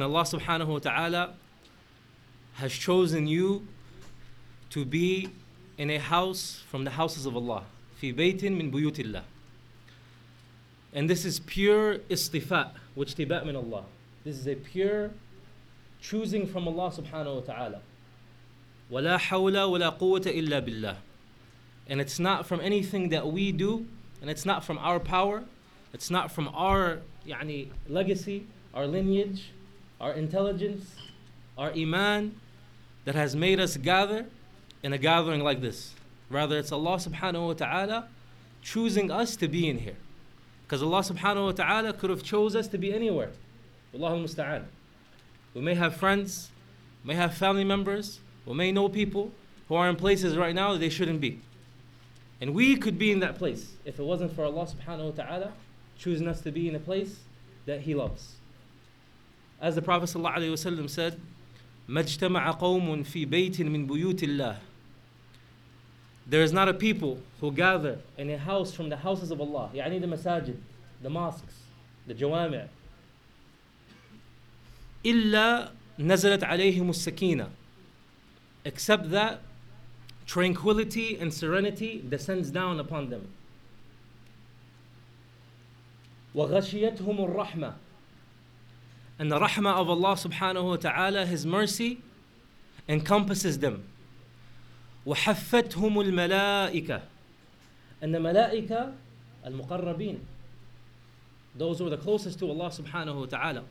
Allah subhanahu wa ta'ala has chosen you to be in a house from the houses of Allah. في بيت من بيوت الله. And this is pure istifa, which tiba min Allah. This is a pure choosing from Allah subhanahu wa ta'ala. ولا حول ولا قوة إلا بالله. And it's not from anything that we do, and it's not from our power, it's not from our يعني, legacy, our lineage, our intelligence, our iman that has made us gather in a gathering like this. Rather, it's Allah subhanahu wa ta'ala choosing us to be in here. Because Allah subhanahu wa ta'ala could have chose us to be anywhere. Allahu musta'an. We may have friends, may have family members, we may know people who are in places right now that they shouldn't be. And we could be in that place if it wasn't for Allah subhanahu wa ta'ala choosing us to be in a place that He loves. As the Prophet ﷺ said, مَجْتَمَعَ قَوْمٌ فِي بَيْتٍ مِّن بُيُوتِ اللَّهِ There is not a people who gather in a house from the houses of Allah, يعني the masajid, the mosques, the jawami' إِلَّا نَزَلَتْ عَلَيْهِمُ السَّكِينَةِ Except that tranquility and serenity descends down upon them. وَغَشِيَتْهُمُ الرَّحْمَةِ and the rahmah of Allah subhanahu wa ta'ala, His mercy, encompasses them. وَحَفَّتْهُمُ الْمَلَائِكَةِ And the malaika, al-muqarrabin, those who are the closest to Allah subhanahu wa ta'ala,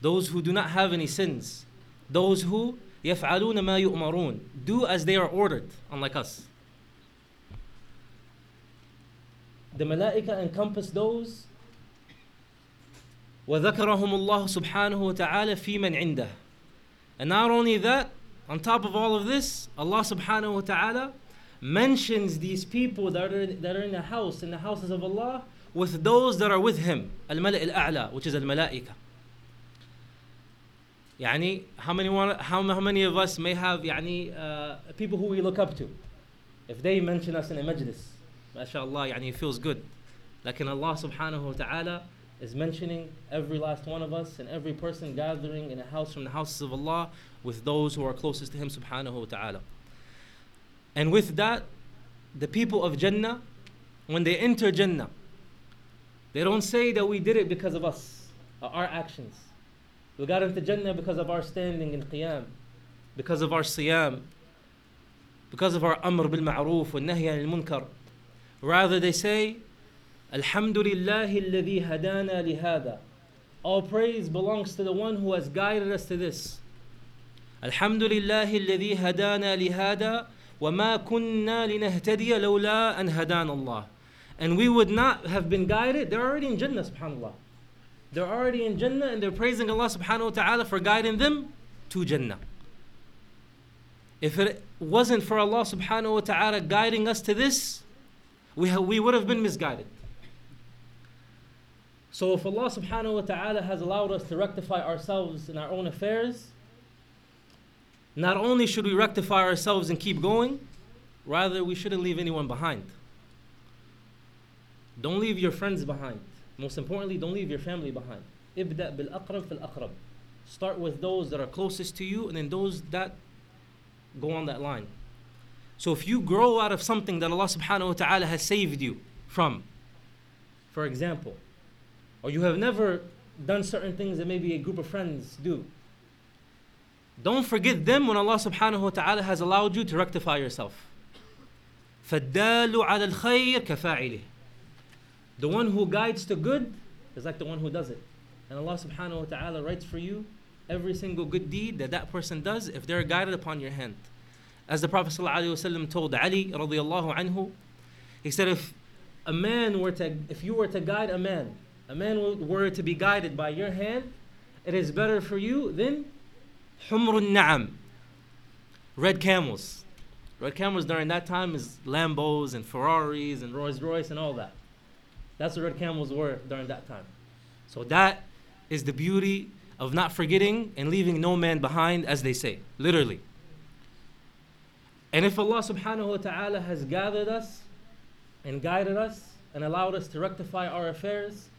those who do not have any sins, those who يَفْعَلُونَ مَا يُؤْمَرُونَ do as they are ordered, unlike us. The malaika encompass those وذكرهم الله سبحانه وتعالى في من عنده. And not only that, on top of all of this, Allah subhanahu wa ta'ala mentions these people that are, that are in the house, in the houses of Allah, with those that are with Him. Al-Mala' al-A'la, which is al-Malaika. يعني how many want, how, how many of us may have يعني uh, people who we look up to if they mention us in a majlis ما شاء الله يعني it feels good لكن Allah subhanahu wa ta'ala is mentioning every last one of us and every person gathering in a house from the houses of Allah with those who are closest to Him subhanahu wa ta'ala. And with that, the people of Jannah, when they enter Jannah, they don't say that we did it because of us, our actions. We got into Jannah because of our standing in Qiyam, because of our Siyam, because of our Amr bil Ma'ruf and Nahy al Munkar. Rather, they say, Alhamdulillah الذي هدانا لهذا. All praise belongs to the one who has guided us to this. Alhamdulillah الذي هدانا لهذا وما كنا لنهتدي لولا أن هدانا الله. And we would not have been guided. They're already in Jannah, subhanAllah. They're already in Jannah and they're praising Allah subhanahu wa ta'ala for guiding them to Jannah. If it wasn't for Allah subhanahu wa ta'ala guiding us to this, we, we would have been misguided. So if Allah subhanahu wa ta'ala has allowed us to rectify ourselves in our own affairs, not only should we rectify ourselves and keep going, rather we shouldn't leave anyone behind. Don't leave your friends behind. Most importantly, don't leave your family behind. Ibda bil aqrab fil aqrab. Start with those that are closest to you and then those that go on that line. So if you grow out of something that Allah subhanahu wa ta'ala has saved you from, for example, or you have never done certain things that maybe a group of friends do. Don't forget them when Allah subhanahu wa ta'ala has allowed you to rectify yourself. فَالدَّالُ عَلَى الْخَيْرِ كَفَاعِلِهِ The one who guides to good is like the one who does it. And Allah subhanahu wa ta'ala writes for you every single good deed that that person does if they're guided upon your hand. As the Prophet ﷺ told Ali radiallahu anhu, he said if a man were to, if you were to guide a man a man were to be guided by your hand, it is better for you than humrun na'am, red camels. Red camels during that time is Lambos and Ferraris and Rolls Royce and all that. That's what red camels were during that time. So that is the beauty of not forgetting and leaving no man behind, as they say, literally. And if Allah subhanahu wa ta'ala has gathered us and guided us and allowed us to rectify our affairs,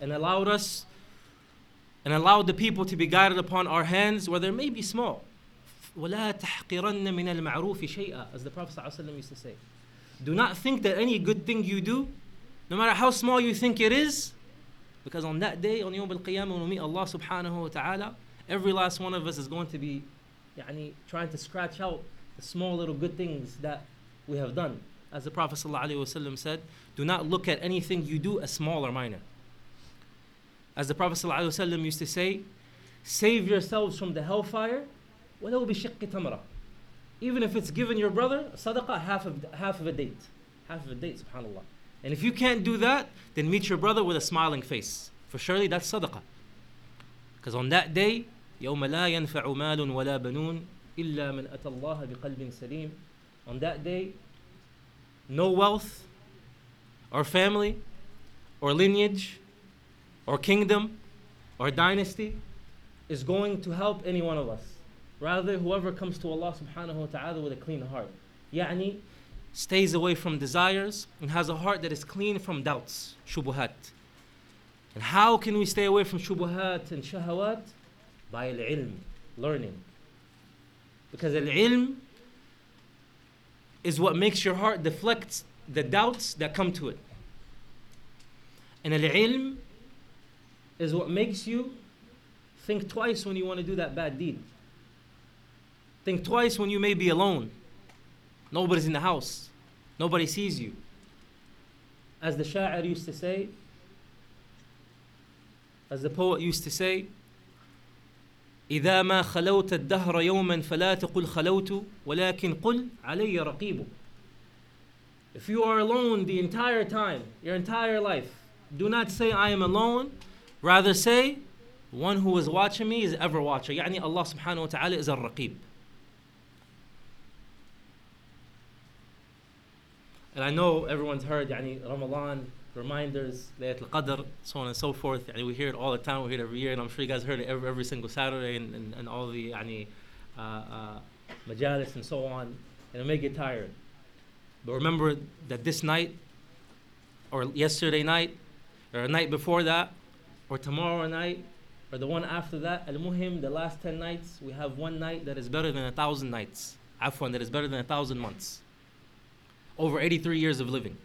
and allowed us and allowed the people to be guided upon our hands, whether it may be small. وَلَا تَحْقِرَنَّ مِنَ الْمَعْرُوفِ شَيْئًا As the Prophet ﷺ used to say. Do not think that any good thing you do, no matter how small you think it is, because on that day, on Yawm al-Qiyamah, when we meet Allah subhanahu wa ta'ala, every last one of us is going to be يعني, trying to scratch out the small little good things that we have done. As the Prophet ﷺ said, do not look at anything you do as small or minor. As the Prophet ﷺ used to say, save yourselves from the hellfire, ولو بشق تمرة. Even if it's given your brother sadaqah, half of, half of a date. Half of a date, subhanAllah. And if you can't do that, then meet your brother with a smiling face. For surely that's sadaqah. Because on that day, يوم لا ينفع مال ولا بنون إلا من أتى الله بقلب سليم. On that day, no wealth, or family, or lineage, or kingdom, or dynasty is going to help any one of us. Rather, whoever comes to Allah subhanahu wa ta'ala with a clean heart. Yani, stays away from desires and has a heart that is clean from doubts, shubuhat. And how can we stay away from shubuhat and shahawat? By al-ilm, learning. Because al-ilm is what makes your heart deflect the doubts that come to it. And al-ilm is what makes you think twice when you want to do that bad deed. Think twice when you may be alone. Nobody's in the house. Nobody sees you. As the sha'ir used to say, as the poet used to say, إذا ما خلوت الدهر يوما فلا تقل خلوت ولكن قل علي رقيب If you are alone the entire time, your entire life, do not say I am alone, Rather say, one who is watching me is ever watcher. Yani Allah subhanahu wa ta'ala is a raqib. And I know everyone's heard يعني Ramadan, reminders, Laylat al-Qadr, so on and so forth. يعني we hear it all the time, we hear it every year, and I'm sure you guys heard it every, every single Saturday and, and, and all the يعني uh, uh, majalis and so on. And it may get tired. But remember that this night, or yesterday night, or a night before that, or tomorrow night, or the one after that, al-muhim, the last 10 nights, we have one night that is better than a thousand nights. Afwan, that is better than a thousand months over 83 years of living.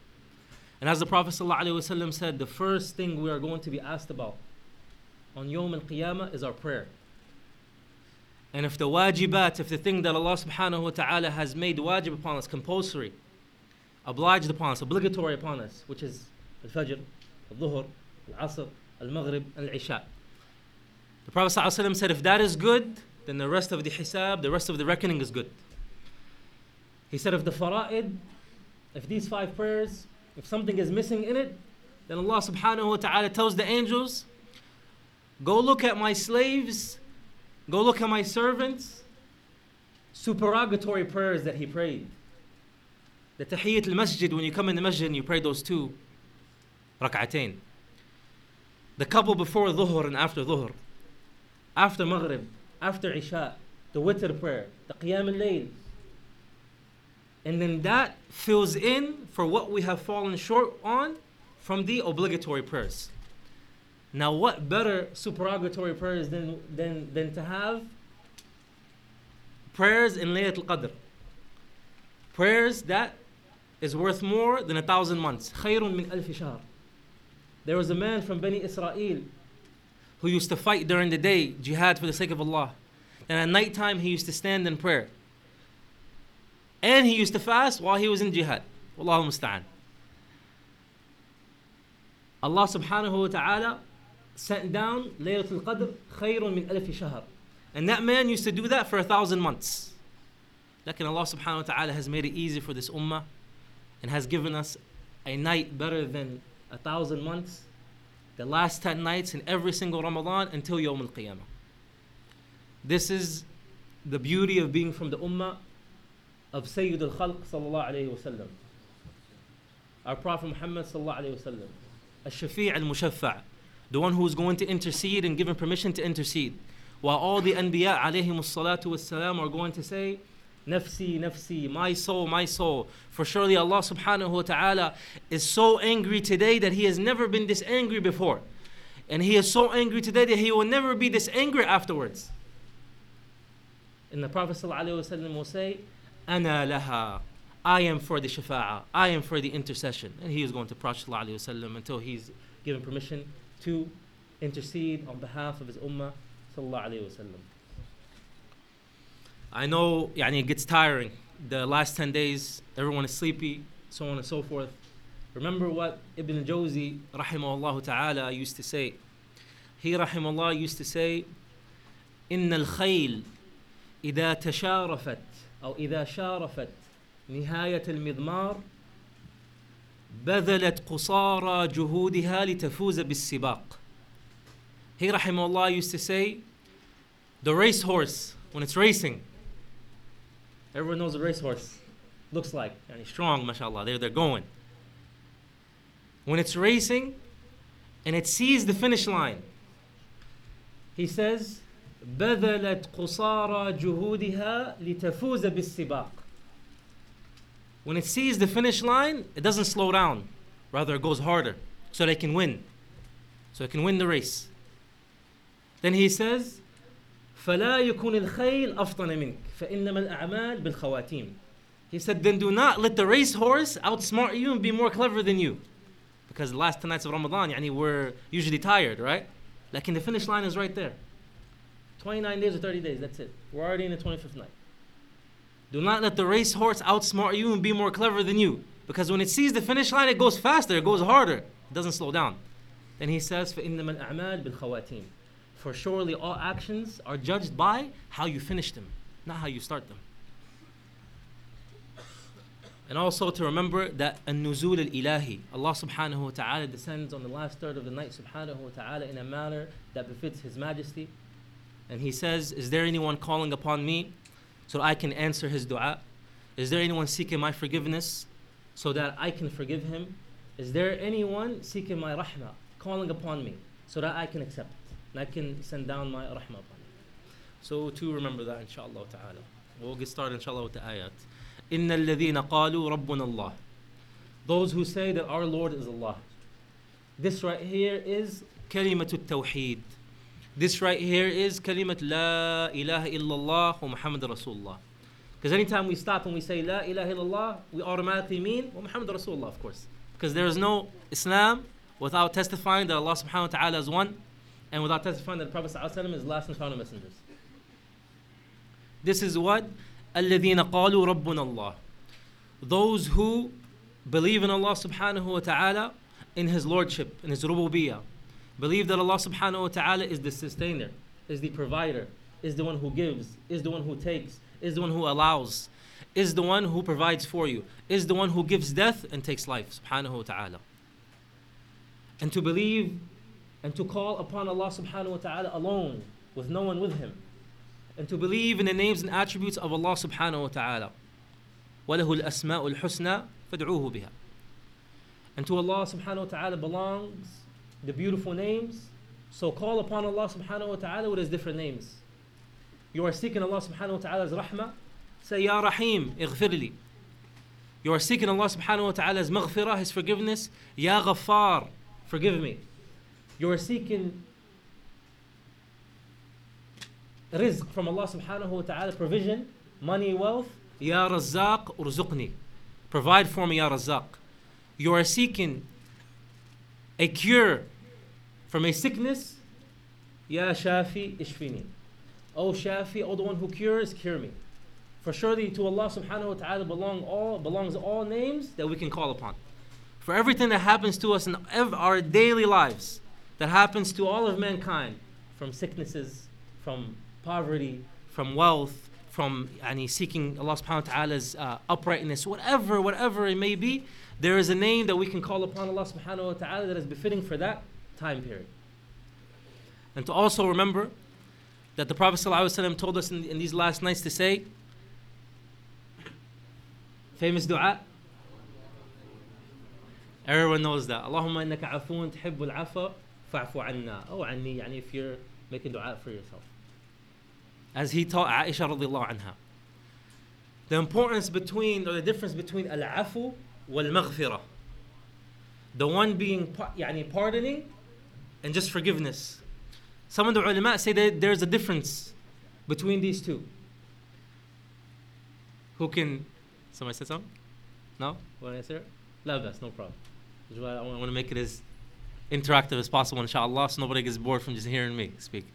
And as the Prophet ﷺ said, the first thing we are going to be asked about on Yom al Qiyamah is our prayer. And if the wajibat, if the thing that Allah subhanahu wa ta'ala has made wajib upon us, compulsory, obliged upon us, obligatory upon us, which is al Fajr, al Dhuhr, al Asr, The Prophet ﷺ said, if that is good, then the rest of the hisab, the rest of the reckoning is good. He said, if the fara'id, if these five prayers, if something is missing in it, then Allah subhanahu wa ta'ala tells the angels, Go look at my slaves, go look at my servants, supererogatory prayers that he prayed. The tahiyyat al masjid, when you come in the masjid and you pray those two rak'atain. The couple before Dhuhr and after Dhuhr, after Maghrib, after Isha, the Witr prayer, the Qiyam al Layl. And then that fills in for what we have fallen short on from the obligatory prayers. Now, what better supererogatory prayers than, than, than to have prayers in Laylat al Qadr? Prayers that is worth more than a thousand months. خير من ألف شهر. There was a man from Bani Israel who used to fight during the day, jihad for the sake of Allah. And at night time, he used to stand in prayer. And he used to fast while he was in jihad. Wallahu musta'an. Allah subhanahu wa ta'ala sent down Laylatul Qadr khayrun min alfi shahr. And that man used to do that for a thousand months. Lakin Allah subhanahu wa ta'ala has made it easy for this ummah and has given us a night better than a thousand months. The last 10 nights in every single Ramadan until Yawm al Qiyamah. This is the beauty of being from the ummah of Sayyid al Khalq sallallahu alayhi wa sallam. Our Prophet Muhammad sallallahu alayhi wa sallam. Al-Shafi' al-Mushaffa' the one who is going to intercede and given permission to intercede. While all the Anbiya alayhim salatu wassalam are going to say, Nafsi, nafsi, my soul, my soul. For surely Allah subhanahu wa ta'ala is so angry today that He has never been this angry before. And he is so angry today that he will never be this angry afterwards. And the Prophet ﷺ will say, Ana laha. I am for the shafa'ah. I am for the intercession. And he is going to Prophet ﷺ until he's given permission to intercede on behalf of his ummah. I know يعني, it gets tiring. The last 10 days, everyone is sleepy, so on and so forth. Remember what Ibn Jawzi, rahimahullah ta'ala, used to say. He, rahimahullah, used to say, إن الخيل إذا تشارفت أو إذا شارفت نهاية المضمار بذلت قصارى جهودها لتفوز بالسباق. He, rahimahullah, used to say, the racehorse, when it's racing, everyone knows a racehorse looks like. And he's strong, mashallah. They're, they're going. When it's racing and it sees the finish line, he says, بذلت قصارى جهودها لتفوز بالسباق. When it sees the finish line, it doesn't slow down. Rather, it goes harder so they can win. So it can win the race. Then he says, فلا يكون الخيل أفطن منك فإنما الأعمال بالخواتيم. He said, then do not let the racehorse outsmart you and be more clever than you. Because the last 10 nights of Ramadan, yani we're usually tired, right? Like in the finish line is right there. 29 days or 30 days, that's it. We're already in the 25th night. Do not let the racehorse outsmart you and be more clever than you. Because when it sees the finish line, it goes faster, it goes harder. It doesn't slow down. Then he says, فَإِنَّمَا الْأَعْمَالِ بِالْخَوَاتِيمِ for surely all actions are judged by how you finish them, not how you start them. And also to remember that an-nuzul al-ilahi, Allah subhanahu wa ta'ala descends on the last third of the night subhanahu wa ta'ala in a manner that befits His majesty. And He says, Is there anyone calling upon me so I can answer his dua? Is there anyone seeking my forgiveness so that I can forgive him? Is there anyone seeking my rahmah, calling upon me so that I can accept and I can send down my rahmah upon him? So to remember that inshallah ta'ala. We'll get started inshallah with the ayat. إن الذين قالوا ربنا الله Those who say that our Lord is Allah. This right here is كلمة التوحيد. This right here is كلمة لا إله إلا الله ومحمد رسول الله. Because anytime we stop and we say لا إله إلا الله, we automatically mean ومحمد رسول الله, of course. Because there is no Islam without testifying that Allah subhanahu wa ta'ala is one and without testifying that the Prophet ﷺ is last and final messengers. This is what الذين قالوا ربنا الله those who believe in Allah subhanahu wa ta'ala in His Lordship, in His rububiyyah. Believe that Allah subhanahu wa ta'ala is the sustainer, is the provider, is the one who gives, is the one who takes, is the one who allows, is the one who provides for you, is the one who gives death and takes life, subhanahu wa ta'ala. And to believe and to call upon Allah subhanahu wa ta'ala alone, with no one with Him and to believe in the names and attributes of Allah subhanahu wa ta'ala. وَلَهُ الْأَسْمَاءُ الْحُسْنَى فَادْعُوهُ بِهَا And to Allah subhanahu wa ta'ala belongs the beautiful names. So call upon Allah subhanahu wa ta'ala with his different names. You are seeking Allah subhanahu wa ta'ala's rahmah. Say, Ya Rahim, اغفر You are seeking Allah subhanahu wa ta'ala's maghfirah, his forgiveness. Ya Ghaffar, forgive me. You are seeking rizq from Allah subhanahu wa ta'ala, provision, money, wealth. Ya Razzaq urzuqni. Provide for me, Ya Razzaq. You are seeking a cure from a sickness. Ya Shafi ishfini. O Shafi, O the one who cures, cure me. For surely to Allah subhanahu wa ta'ala belong all, belongs all names that we can call upon. For everything that happens to us in our daily lives, that happens to all of mankind, from sicknesses, from poverty, from wealth, from yani, seeking Allah subhanahu wa ta'ala's uh, uprightness, whatever, whatever it may be, there is a name that we can call upon Allah subhanahu wa ta'ala that is befitting for that time period. And to also remember that the Prophet ﷺ told us in, in these last nights to say, famous dua. Everyone knows that. Allahumma innaka afoon tuhibbul afa fa'fu anna. Oh, anni, yani if you're making dua for yourself as he taught Aisha radiallahu anha. The importance between, or the difference between al-afu wal-maghfirah. The one being yani pardoning, and just forgiveness. Some of the ulama say that there's a difference between these two. Who can. Somebody say something? No? Want to answer? No, that's no problem. I want to make it as interactive as possible, inshallah, so nobody gets bored from just hearing me speak.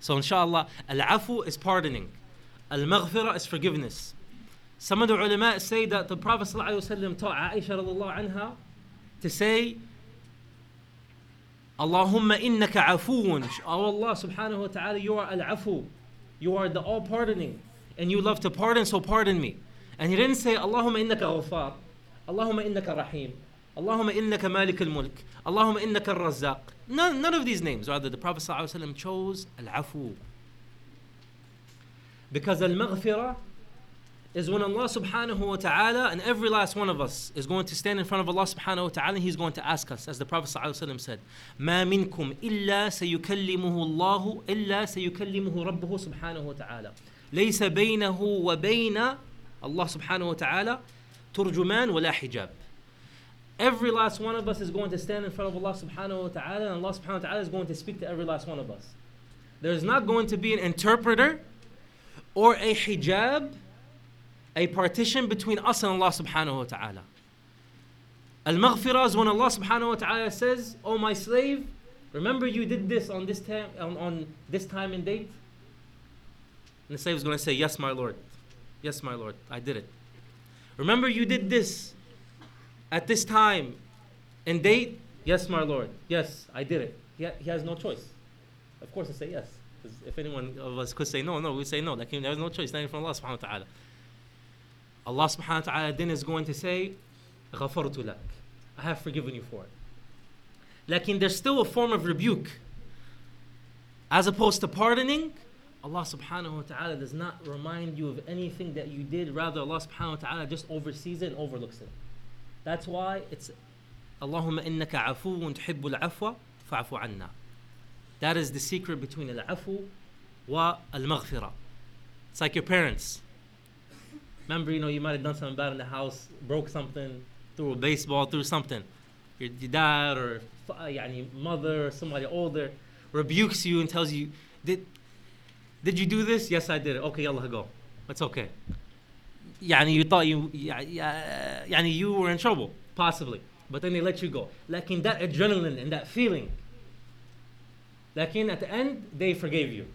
So, inshallah, al-afu is pardoning. Al-maghfirah is forgiveness. Some of the ulama say that the Prophet ﷺ taught Aisha anha to say, Allahumma innaka afuun. Oh Allah subhanahu wa ta'ala, you are al-afu. You are the all pardoning. And you love to pardon, so pardon me. And he didn't say, Allahumma innaka ghafar. Allahumma innaka rahim. Allahumma innaka malik al-mulk. Allahumma innaka al-razzaq. None, none of these names. Rather, the Prophet ﷺ chose al-afu. Because al-maghfirah is when Allah subhanahu wa ta'ala and every last one of us is going to stand in front of Allah subhanahu wa ta'ala and He's going to ask us, as the Prophet ﷺ said, ما منكم إلا سيكلمه الله إلا سيكلمه ربه سبحانه وتعالى ليس بينه وبين الله سبحانه وتعالى ترجمان ولا حجاب Every last one of us is going to stand in front of Allah subhanahu wa ta'ala and Allah subhanahu wa ta'ala is going to speak to every last one of us. There's not going to be an interpreter or a hijab a partition between us and Allah subhanahu wa ta'ala. Al maghfirah is when Allah subhanahu wa ta'ala says, Oh my slave, remember you did this on this on, on this time and date? And the slave is going to say, Yes, my Lord. Yes, my Lord, I did it. Remember you did this at this time and date? Yes, my Lord. Yes, I did it. He, ha- he has no choice. Of course, I say yes. Because if anyone of us could say no, no, we say no. Like, there's no choice, not even from Allah subhanahu wa ta'ala. Allah subhanahu wa ta'ala then is going to say, غَفَرْتُ لَكَ I have forgiven you for it. Lakin there's still a form of rebuke. As opposed to pardoning, Allah subhanahu wa ta'ala does not remind you of anything that you did. Rather, Allah subhanahu wa ta'ala just oversees it and overlooks it. That's why it's Allahumma innaka afuun tuhibbul afwa fa'afu anna. That is the secret between al-afu wa al-maghfirah. It's like your parents. Remember, you know, you might have done something bad in the house, broke something, threw a baseball, threw something. Your, your dad or yani, mother or somebody older rebukes you and tells you, did, did you do this? Yes, I did it. Okay, Allah, go. It's okay. Yani, you thought you, yani, you were in trouble, possibly. But then they let you go. Like in that adrenaline and that feeling. Like in at the end, they forgave you.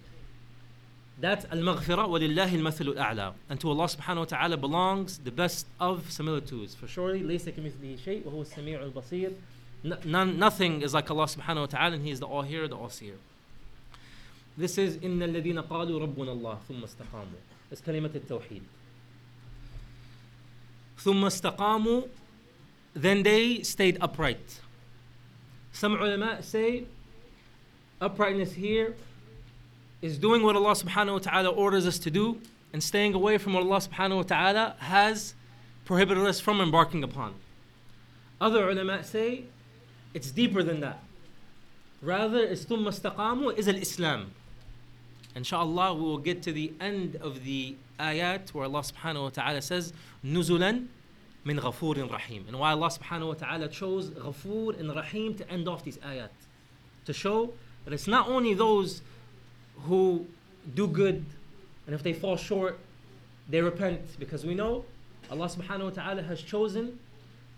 That's al-maghfirah walillahi al-mathalu al-a'la. And to Allah subhanahu wa ta'ala belongs the best of similitudes. For surely, ليس كمثله شيء وهو السميع البصير. None, nothing is like Allah subhanahu wa ta'ala and He is the all-hearer, the all-seer. This is إن الذين قالوا ربنا الله ثم استقاموا. It's كلمة التوحيد. ثم استقاموا then they stayed upright. Some ulama say uprightness here is doing what Allah subhanahu wa ta'ala orders us to do and staying away from what Allah subhanahu wa ta'ala has prohibited us from embarking upon. Other ulama say it's deeper than that. Rather, is ثم استقاموا is al-Islam. Inshallah, we will get to the end of the ayat where Allah subhanahu wa ta'ala says, Nuzulan min ghafurin rahim. And why Allah subhanahu wa ta'ala chose ghafur and rahim to end off these ayat. To show that it's not only those who do good and if they fall short, they repent. Because we know Allah subhanahu wa ta'ala has chosen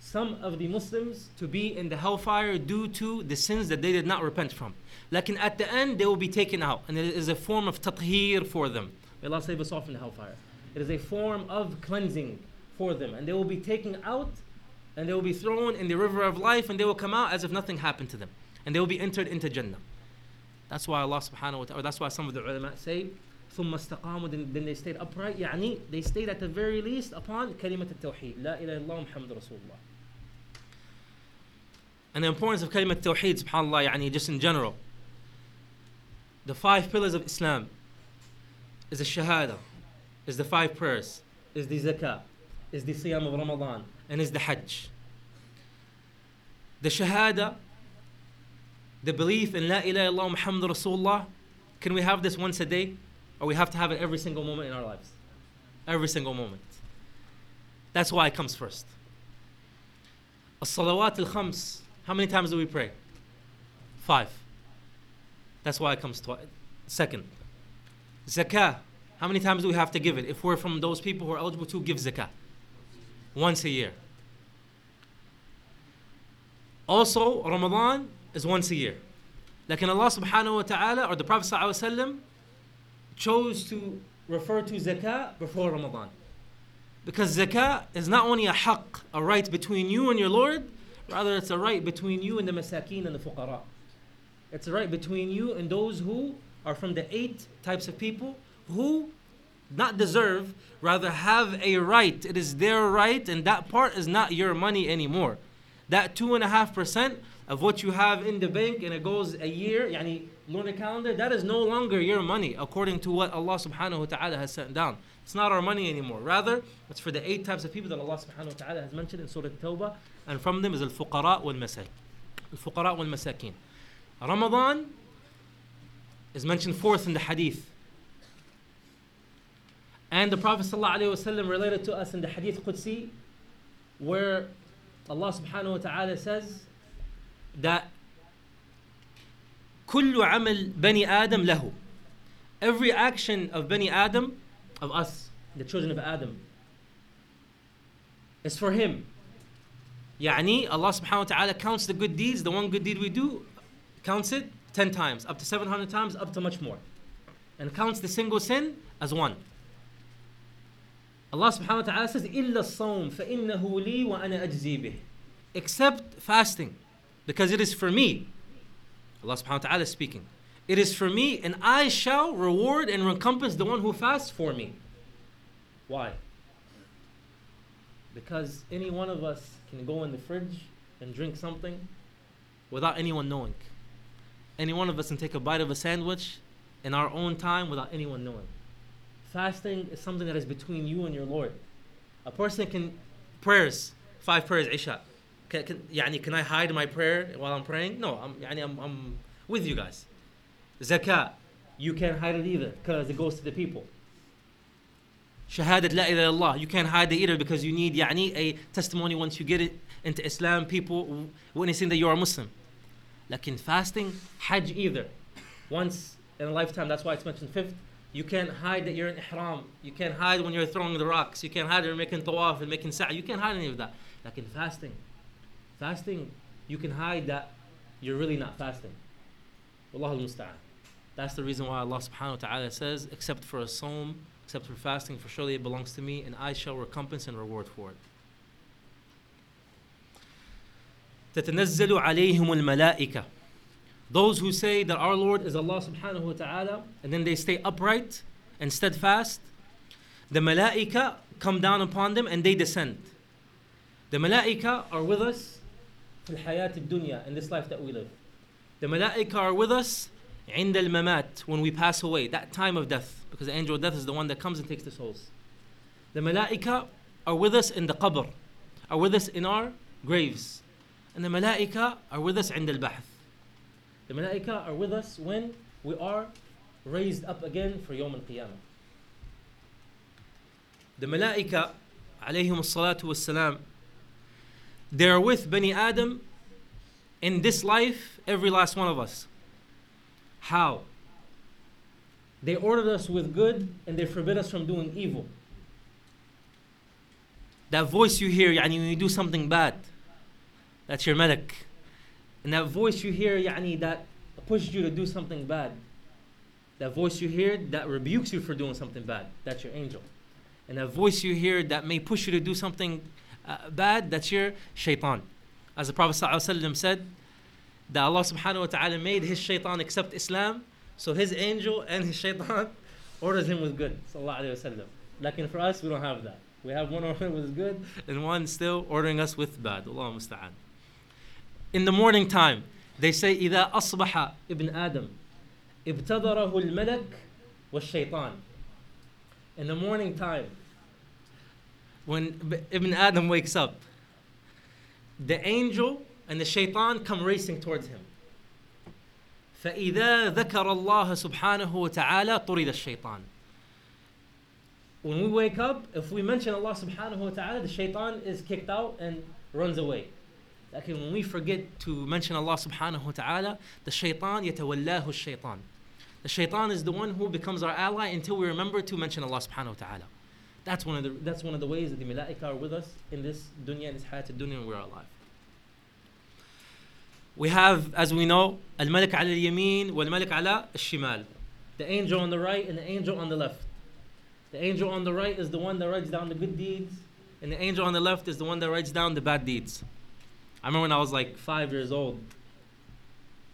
some of the Muslims to be in the hellfire due to the sins that they did not repent from. Like at the end, they will be taken out. And it is a form of tathir for them. May Allah save us all from the hellfire. It is a form of cleansing for them. And they will be taken out and they will be thrown in the river of life and they will come out as if nothing happened to them. And they will be entered into Jannah. That's why Allah subhanahu wa ta'ala, that's why some of the ulama say, ثم استقاموا then, then they stayed upright يعني they stayed at the very least upon كلمة التوحيد لا إله إلا الله محمد رسول الله and the importance of كلمة التوحيد سبحان الله يعني just in general the five pillars of Islam is the shahada is the five prayers is the zakah is the siyam of Ramadan and is the hajj the shahada the belief in La ilaha illallah Muhammad Rasulullah, can we have this once a day? Or we have to have it every single moment in our lives? Every single moment. That's why it comes first. As-salawat al-khams, how many times do we pray? Five. That's why it comes twice. Second, zakah. How many times do we have to give it if we're from those people who are eligible to give zakah? Once a year. Also, Ramadan is once a year. Like in Allah subhanahu wa ta'ala or the Prophet wasallam chose to refer to zakah before Ramadan. Because zakah is not only a haqq, a right between you and your Lord, rather it's a right between you and the masakeen and the fuqara. It's a right between you and those who are from the eight types of people who not deserve, rather have a right. It is their right, and that part is not your money anymore. That two and a half percent of what you have in the bank and it goes a year, yani lunar calendar, that is no longer your money according to what Allah subhanahu wa ta'ala has sent down. It's not our money anymore. Rather, it's for the eight types of people that Allah subhanahu wa ta'ala has mentioned in Surah Tawbah, and from them is al fuqara wal masakin. Al fuqara wal masakin. Ramadan is mentioned fourth in the hadith. And the Prophet ﷺ related to us in the Hadith Qudsi, where Allah subhanahu wa ta'ala says that كل عمل بني آدم له Every action of Bani Adam, of us, the children of Adam, is for him. يعني Allah subhanahu wa ta'ala counts the good deeds, the one good deed we do, counts it 10 times, up to 700 times, up to much more. And counts the single sin as one. Allah subhanahu wa ta'ala says, إِلَّا الصَّوْمِ فَإِنَّهُ لِي وَأَنَا أَجْزِي بِهِ Except fasting, because it is for me. Allah subhanahu wa ta'ala is speaking. It is for me, and I shall reward and recompense the one who fasts for me. Why? Because any one of us can go in the fridge and drink something without anyone knowing. Any one of us can take a bite of a sandwich in our own time without anyone knowing. Fasting is something that is between you and your Lord. A person can prayers, five prayers, Isha. Can, can, يعني, can I hide my prayer while I'm praying? No, I'm, يعني, I'm, I'm with you guys. Zakah, you can't hide it either because it goes to the people. Shahadat La ilaha illallah. You can't hide it either because you need يعني, a testimony once you get it into Islam, people witnessing that you are a Muslim. in fasting, Hajj either. Once in a lifetime, that's why it's mentioned fifth. You can't hide that you're in ihram. You can't hide when you're throwing the rocks. You can't hide when you're making tawaf and making sa'ah. You can't hide any of that. Like in fasting. Fasting, you can hide that you're really not fasting. Wallahu musta'an. That's the reason why Allah subhanahu wa ta'ala says, except for as-sawm, except for fasting, for surely it belongs to me, and I shall recompense and reward for it. تتنزل عليهم الملائكة those who say that our Lord is Allah subhanahu wa ta'ala and then they stay upright and steadfast, the malaika come down upon them and they descend. The malaika are with us في الحياة الدنيا in this life that we live. The malaika are with us عند الممات when we pass away, that time of death, because the angel of death is the one that comes and takes the souls. The malaika are with us in the qabr, are with us in our graves. And the malaika are with us in the ba'th. The malaika are with us when we are raised up again for yom al-Qiyamah. The malaika, alayhim salatu wassalam, they are with Bani Adam in this life, every last one of us. How? They ordered us with good and they forbid us from doing evil. That voice you hear, yani when you do something bad, that's your malik. And that voice you hear, yani, that pushed you to do something bad. That voice you hear that rebukes you for doing something bad, that's your angel. And that voice you hear that may push you to do something uh, bad, that's your shaitan. As the Prophet ﷺ said, that Allah subhanahu wa ta'ala made his shaitan accept Islam, so his angel and his shaitan orders him with good. Sallallahu alayhi wasallam. Like for us, we don't have that. We have one ordering with good and one still ordering us with bad. Allah musta'an. In the morning time, they say إذا أصبح ابن آدم ابتدره الملك والشيطان. In the morning time, when Ibn Adam wakes up, the angel and the shaitan come racing towards him. فإذا ذكر الله سبحانه وتعالى طرد الشيطان. When we wake up, if we mention Allah subhanahu wa ta'ala, the shaitan is kicked out and runs away. Like when we forget to mention Allah subhanahu wa ta'ala, the shaitan yatawallahu shaitan. The shaitan is the one who becomes our ally until we remember to mention Allah subhanahu wa ta'ala. That's one of the that's one of the ways that the malaika are with us in this dunya, in this hayat dunya when we're alive. We have, as we know, al-malik ala al-yamin wal-malik al-shimal. The angel on the right and the angel on the left. The angel on the right is the one that writes down the good deeds, and the angel on the left is the one that writes down the bad deeds. I remember when I was like five years old.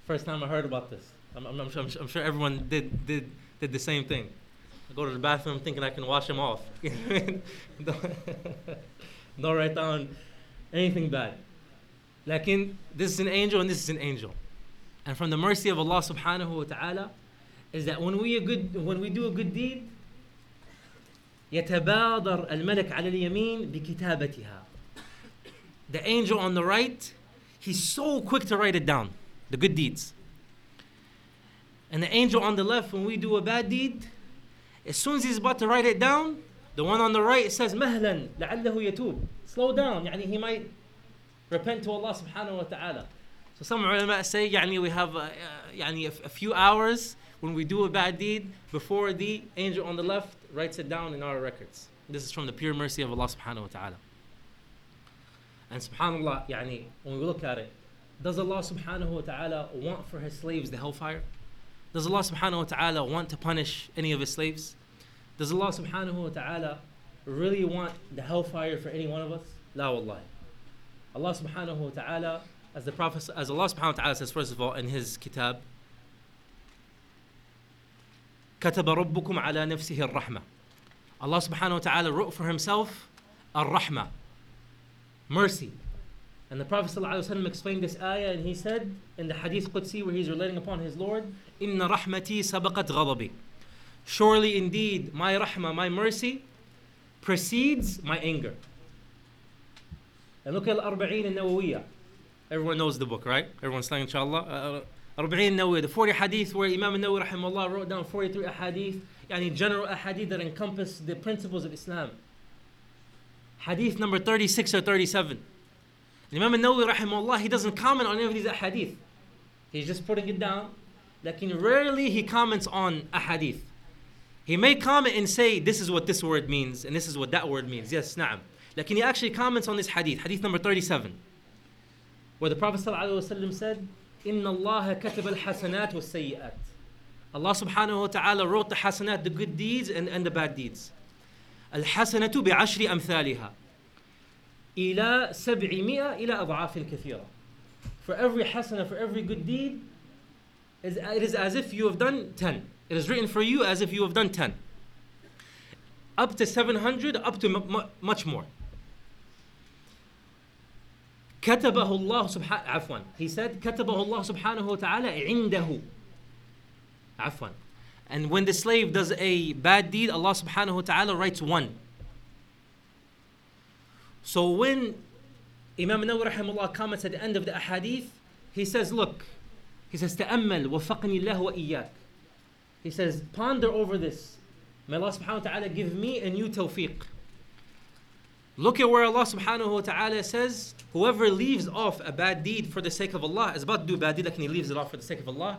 First time I heard about this. I'm, I'm, I'm, sure, I'm sure everyone did, did, did the same thing. I go to the bathroom thinking I can wash them off. don't write down anything bad. Lakin, this is an angel and this is an angel. And from the mercy of Allah subhanahu wa ta'ala is that when we, a good, when we do a good deed, يتبادر الملك على اليمين بكتابتها. The angel on the right, he's so quick to write it down, the good deeds. And the angel on the left, when we do a bad deed, as soon as he's about to write it down, the one on the right says, مهلا لعله يتوب. Slow down, يعني he might repent to Allah subhanahu wa ta'ala. So some ulama say, يعني we have uh, يعني a, a few hours when we do a bad deed before the angel on the left writes it down in our records. This is from the pure mercy of Allah subhanahu wa ta'ala. And subhanAllah, يعني, when we look at it, does Allah subhanahu wa ta'ala want for his slaves the hellfire? Does Allah subhanahu wa ta'ala want to punish any of his slaves? Does Allah subhanahu wa ta'ala really want the hellfire for any one of us? La wallahi. Allah subhanahu wa ta'ala, as the Prophet, as Allah subhanahu wa ta'ala says, first of all, in his kitab, كتب ربكم على نفسه الرحمة. Allah subhanahu wa ta'ala wrote for himself الرحمة, mercy. And the Prophet ﷺ explained this ayah and he said in the Hadith Qudsi where he's relating upon his Lord, إِنَّ رَحْمَتِي سَبَقَتْ غَضَبِي Surely indeed my rahmah, my mercy precedes my anger. And look at Al-Arba'in al-Nawawiyah. Everyone knows the book, right? Everyone's saying inshallah. Uh, Arba'in Nawawi, the 40 hadith where Imam Nawawi rahimahullah wrote down 43 ahadith, yani general ahadith that encompass the principles of Islam. Hadith number 36 or 37. Imam Nawawi rahimahullah, he doesn't comment on any of these ahadith. He's just putting it down. Like rarely he comments on ahadith. He may comment and say, this is what this word means, and this is what that word means. Yes, na'am. Like he actually comments on this hadith, hadith number 37, where the Prophet ﷺ said, إن الله كتب الحسنات والسيئات. Allah subhanahu wa ta'ala wrote the hasanat, the good deeds and, and the bad deeds. الحسنة بعشر أمثالها إلى سبعمائة إلى أضعاف كثيرة. For every hasana, for every good deed, it is as if you have done 10. It is written for you as if you have done 10. Up to 700, up to much more. كتبه الله سبحانه عفوا he said كتبه الله سبحانه وتعالى عنده عفوا and when the slave does a bad deed Allah subhanahu wa ta'ala writes one so when Imam Nawawi rahimahullah comments at the end of the ahadith he says look he says تأمل وفقني الله وإياك he says ponder over this may Allah subhanahu wa ta'ala give me and you tawfiq Look at where Allah subhanahu wa ta'ala says, whoever leaves off a bad deed for the sake of Allah, is about to do a bad deed, like he leaves it off for the sake of Allah.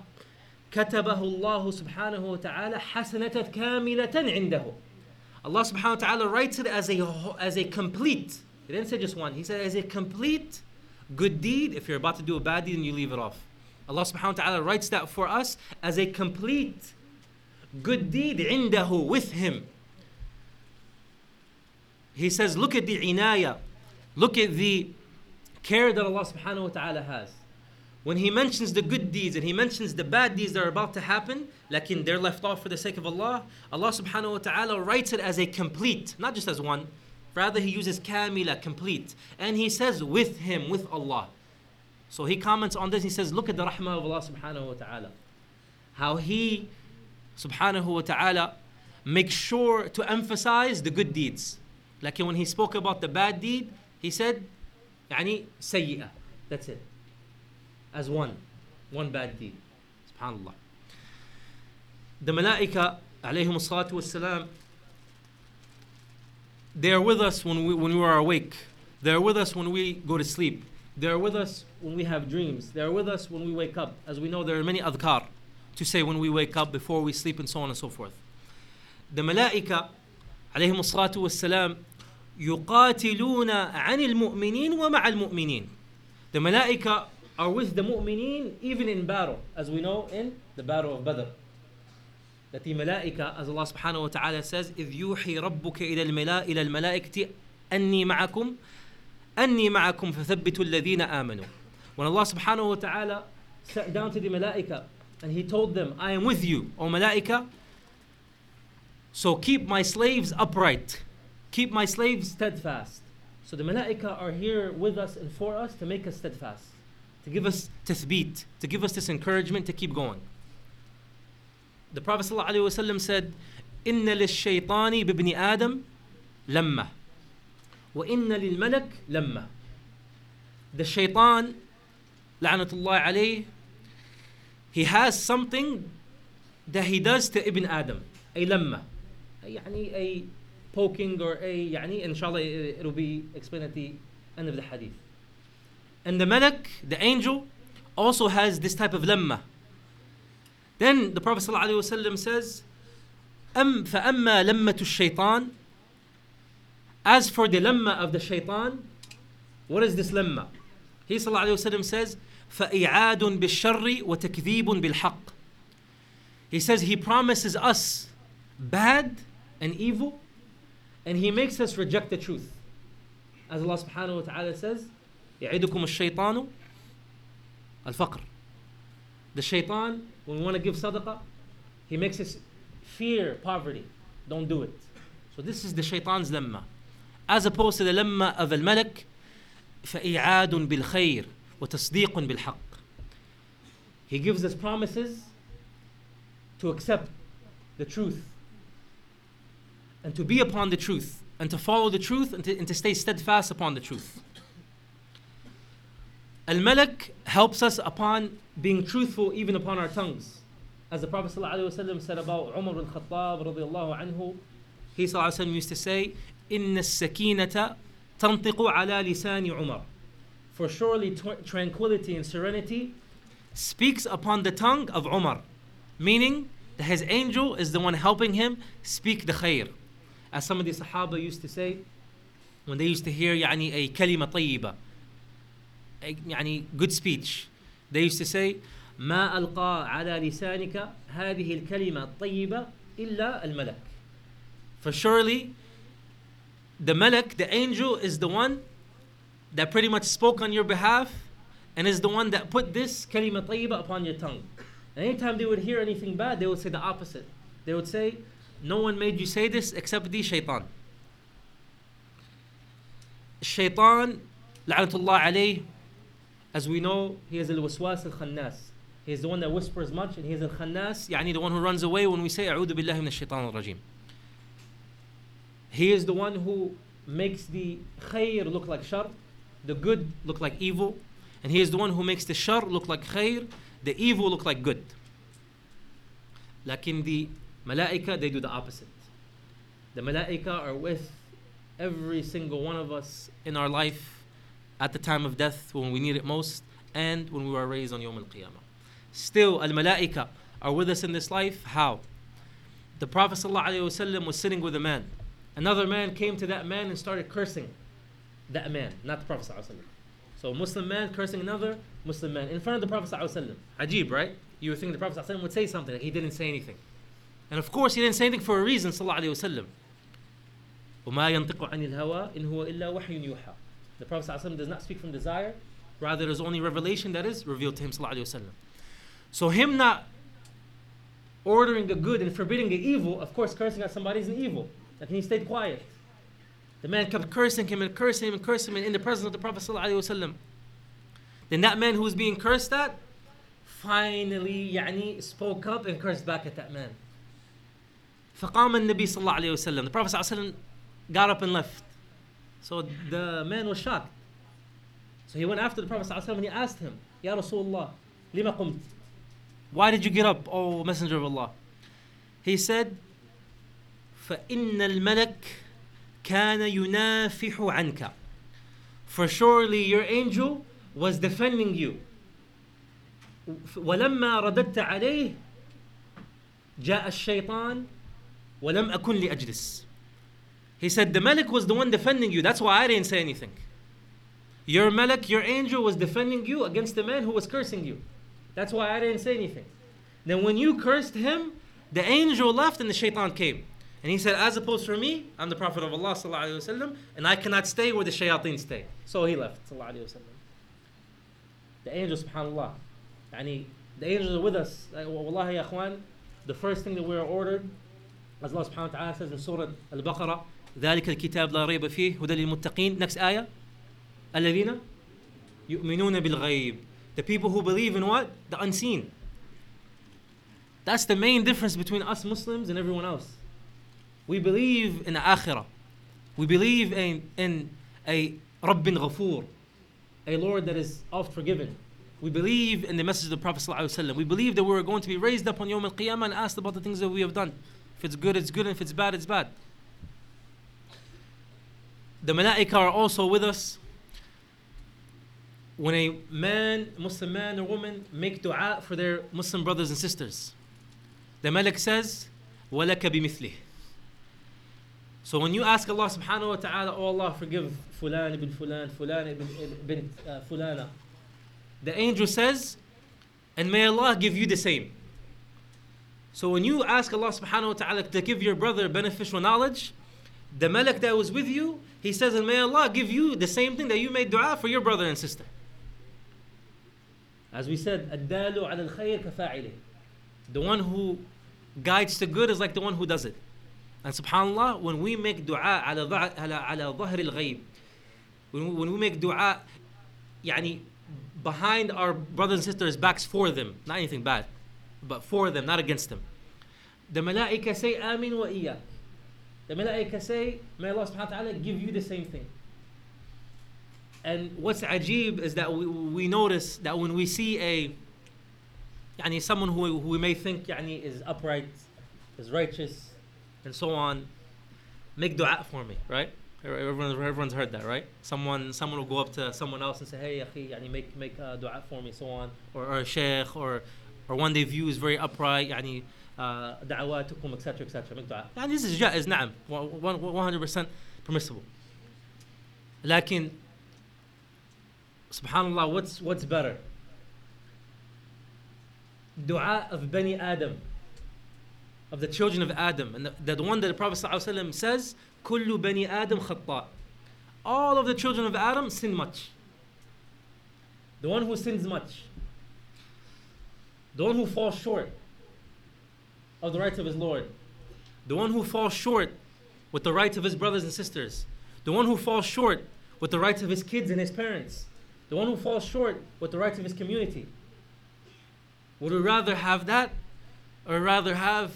كتبه الله سبحانه وتعالى حسنة كاملة عنده. Allah subhanahu wa ta'ala writes it as a, as a complete, he didn't say just one, he said as a complete good deed if you're about to do a bad deed and you leave it off. Allah subhanahu wa ta'ala writes that for us as a complete good deed عنده with him. He says, look at the inaya, look at the care that Allah subhanahu wa ta'ala has. When He mentions the good deeds and He mentions the bad deeds that are about to happen, like they're left off for the sake of Allah, Allah subhanahu wa ta'ala writes it as a complete, not just as one. Rather, He uses kamila, complete. And He says, with Him, with Allah. So He comments on this, He says, look at the rahmah of Allah subhanahu wa ta'ala. How He subhanahu wa ta'ala makes sure to emphasize the good deeds. Like when he spoke about the bad deed, he said, يعني سيئة. That's it. As one. One bad deed. Subhanallah. The malaika, alayhim salatu wassalam, they are with us when we, when we are awake. They are with us when we go to sleep. They are with us when we have dreams. They are with us when we wake up. As we know, there are many adhkar to say when we wake up, before we sleep, and so on and so forth. The malaika, عليهم الصلاة والسلام, يقاتلون عن المؤمنين ومع المؤمنين. The malaika are with the mu'mineen even in battle, as we know in the battle of Badr. That the malaika, as Allah subhanahu wa ta'ala says, إذ يوحي ربك إلى الملائكة أني معكم أني معكم فثبتوا الذين آمنوا. When Allah subhanahu wa ta'ala sat down to the malaika and He told them, I am with you, O malaika, so keep my slaves upright, keep my slaves steadfast. So the malaika are here with us and for us to make us steadfast, to give us tathbeet, to give us this encouragement to keep going. The Prophet ﷺ said, إن للشيطان بابن آدم لمة وإن للملك لمة The shaitan لعنة الله عليه he has something that he does to Ibn Adam a لمة يعني a poking or a يعني inshallah it'll be explained at the end of the hadith and the malak the angel also has this type of lemma then the Prophet ﷺ says أم فأما لمة الشيطان as for the lemma of the shaitan what is this lemma he ﷺ says فإعاد بالشر وتكذيب بالحق he says he promises us bad and evil and he makes us reject the truth as Allah subhanahu wa ta'ala says يعدكم الشيطان الفقر the shaitan when we want to give sadaqah he makes us fear poverty don't do it so this is the shaitan's lemma as opposed to the lemma of al-malik فإعاد بالخير وتصديق بالحق he gives us promises to accept the truth and to be upon the truth and to follow the truth and to, and to stay steadfast upon the truth. Al Malak helps us upon being truthful even upon our tongues. As the Prophet ﷺ said about Umar bin Khattab radiallahu anhu, he ﷺ used to say, إن السكينة تنطق على لسان عمر. For surely tw- tranquility and serenity speaks upon the tongue of Umar, meaning that his angel is the one helping him speak the khair. As some of the Sahaba used to say, when they used to hear يعني a كلمة طيبة, a, يعني good speech, they used to say, ما ألقى على لسانك هذه الكلمة الطيبة إلا الملك. For surely, the malak, the angel, is the one that pretty much spoke on your behalf and is the one that put this kalima tayyiba upon your tongue. And anytime they would hear anything bad, they would say the opposite. They would say, no one made you say this except the shaitan. Shaitan, la'anatullah alayh, as we know, he is al-waswas al-khannas. He is the one that whispers much and he is al-khannas, yani the one who runs away when we say, A'udhu billahi min shaitan al-rajim. He is the one who makes the khair look like shar, the good look like evil, and he is the one who makes the shar look like khair, the evil look like good. Lakin the malaika, they do the opposite. The malaika are with every single one of us in our life at the time of death when we need it most and when we are raised on Yom Al Qiyamah. Still, Al Malaika are with us in this life. How? The Prophet ﷺ was sitting with a man. Another man came to that man and started cursing that man, not the Prophet. ﷺ. So, a Muslim man cursing another Muslim man in front of the Prophet. ﷺ. Ajib, right? You would think the Prophet ﷺ would say something, he didn't say anything. And of course, he didn't say anything for a reason. وسلم. وما ينطق عن الهوى إن هو إلا وحي يوحى. The Prophet ﷺ does not speak from desire, rather, it is only revelation that is revealed to him. وسلم. So, him not ordering the good and forbidding the evil, of course, cursing at somebody is an evil. Like he stayed quiet. The man kept cursing him and cursing him and cursing him in the presence of the Prophet. ﷺ. Then that man who was being cursed at finally يعني, spoke up and cursed back at that man. فقام النبي صلى الله عليه وسلم. The Prophet صلى الله عليه وسلم got up and left. So the man was shocked. So he went after the Prophet صلى الله عليه وسلم and he asked him, Ya Rasulullah, لما قمت? Why did you get up, O Messenger of Allah? He said, فإن الملك كان ينافح عنك. For surely your angel was defending you. ولما رددت عليه جاء الشيطان ولم أكن لأجلس. He said, The Malik was the one defending you. That's why I didn't say anything. Your Malik, your angel, was defending you against the man who was cursing you. That's why I didn't say anything. Then when you cursed him, the angel left and the shaitan came. And he said, As opposed for me, I'm the Prophet of Allah, وسلم, and I cannot stay where the shayateen stay. So he left. The angel, subhanAllah. Yani, the angels are with us. Wallahi, ya the first thing that we are ordered, as Allah subhanahu wa ta'ala says in Surah Al Baqarah, ذلك الكتاب لا ريب فيه هدى للمتقين next آية الذين يؤمنون بالغيب the people who believe in what the unseen that's the main difference between us Muslims and everyone else we believe in the akhirah we believe in, in a رب غفور a Lord that is oft forgiven we believe in the message of the Prophet ﷺ. We believe that we're going to be raised up on Yom Al Qiyamah and asked about the things that we have done. If it's good, it's good, and if it's bad, it's bad. The Malaika are also with us. When a man, Muslim man or woman, make dua for their Muslim brothers and sisters, the Malik says, وَلَكَ بِمِثْلِهِ So when you ask Allah subhanahu wa ta'ala, oh Allah, forgive Fulan ibn Fulan, Fulan ibn, ibn uh, Fulana, the angel says, and may Allah give you the same. So when you ask Allah subhanahu wa ta'ala to give your brother beneficial knowledge, the malak that was with you, he says, and may Allah give you the same thing that you made dua for your brother and sister. As we said, الدال على الخير كفاعله. The one who guides to good is like the one who does it. And subhanAllah, when we make dua على على ظهر الغيب, when we, when we make dua, يعني behind our brothers and sisters' backs for them, not anything bad, but for them, not against them. The malaika say, Amin wa iya. The malaika say, May Allah subhanahu wa ta'ala give you the same thing. And what's ajib is that we, we notice that when we see a يعني someone who, who we may think يعني is upright, is righteous, and so on, make dua for me, right? Everyone's, everyone's heard that, right? Someone someone will go up to someone else and say, hey, akhi, yani make, make uh, dua for me, so on, or, or a sheikh, or or one they view is very upright, يعني دعواتكم, etc., etc. Make dua. يعني this is جائز, نعم, 100% permissible. لكن subhanallah, what's what's better? Dua of Bani Adam, of the children of Adam, and the, the one that the Prophet ﷺ says كل بني آدم خطاء. All of the children of Adam sin much. The one who sins much. The one who falls short of the rights of his Lord. The one who falls short with the rights of his brothers and sisters. The one who falls short with the rights of his kids and his parents. The one who falls short with the rights of his community. Would we rather have that or rather have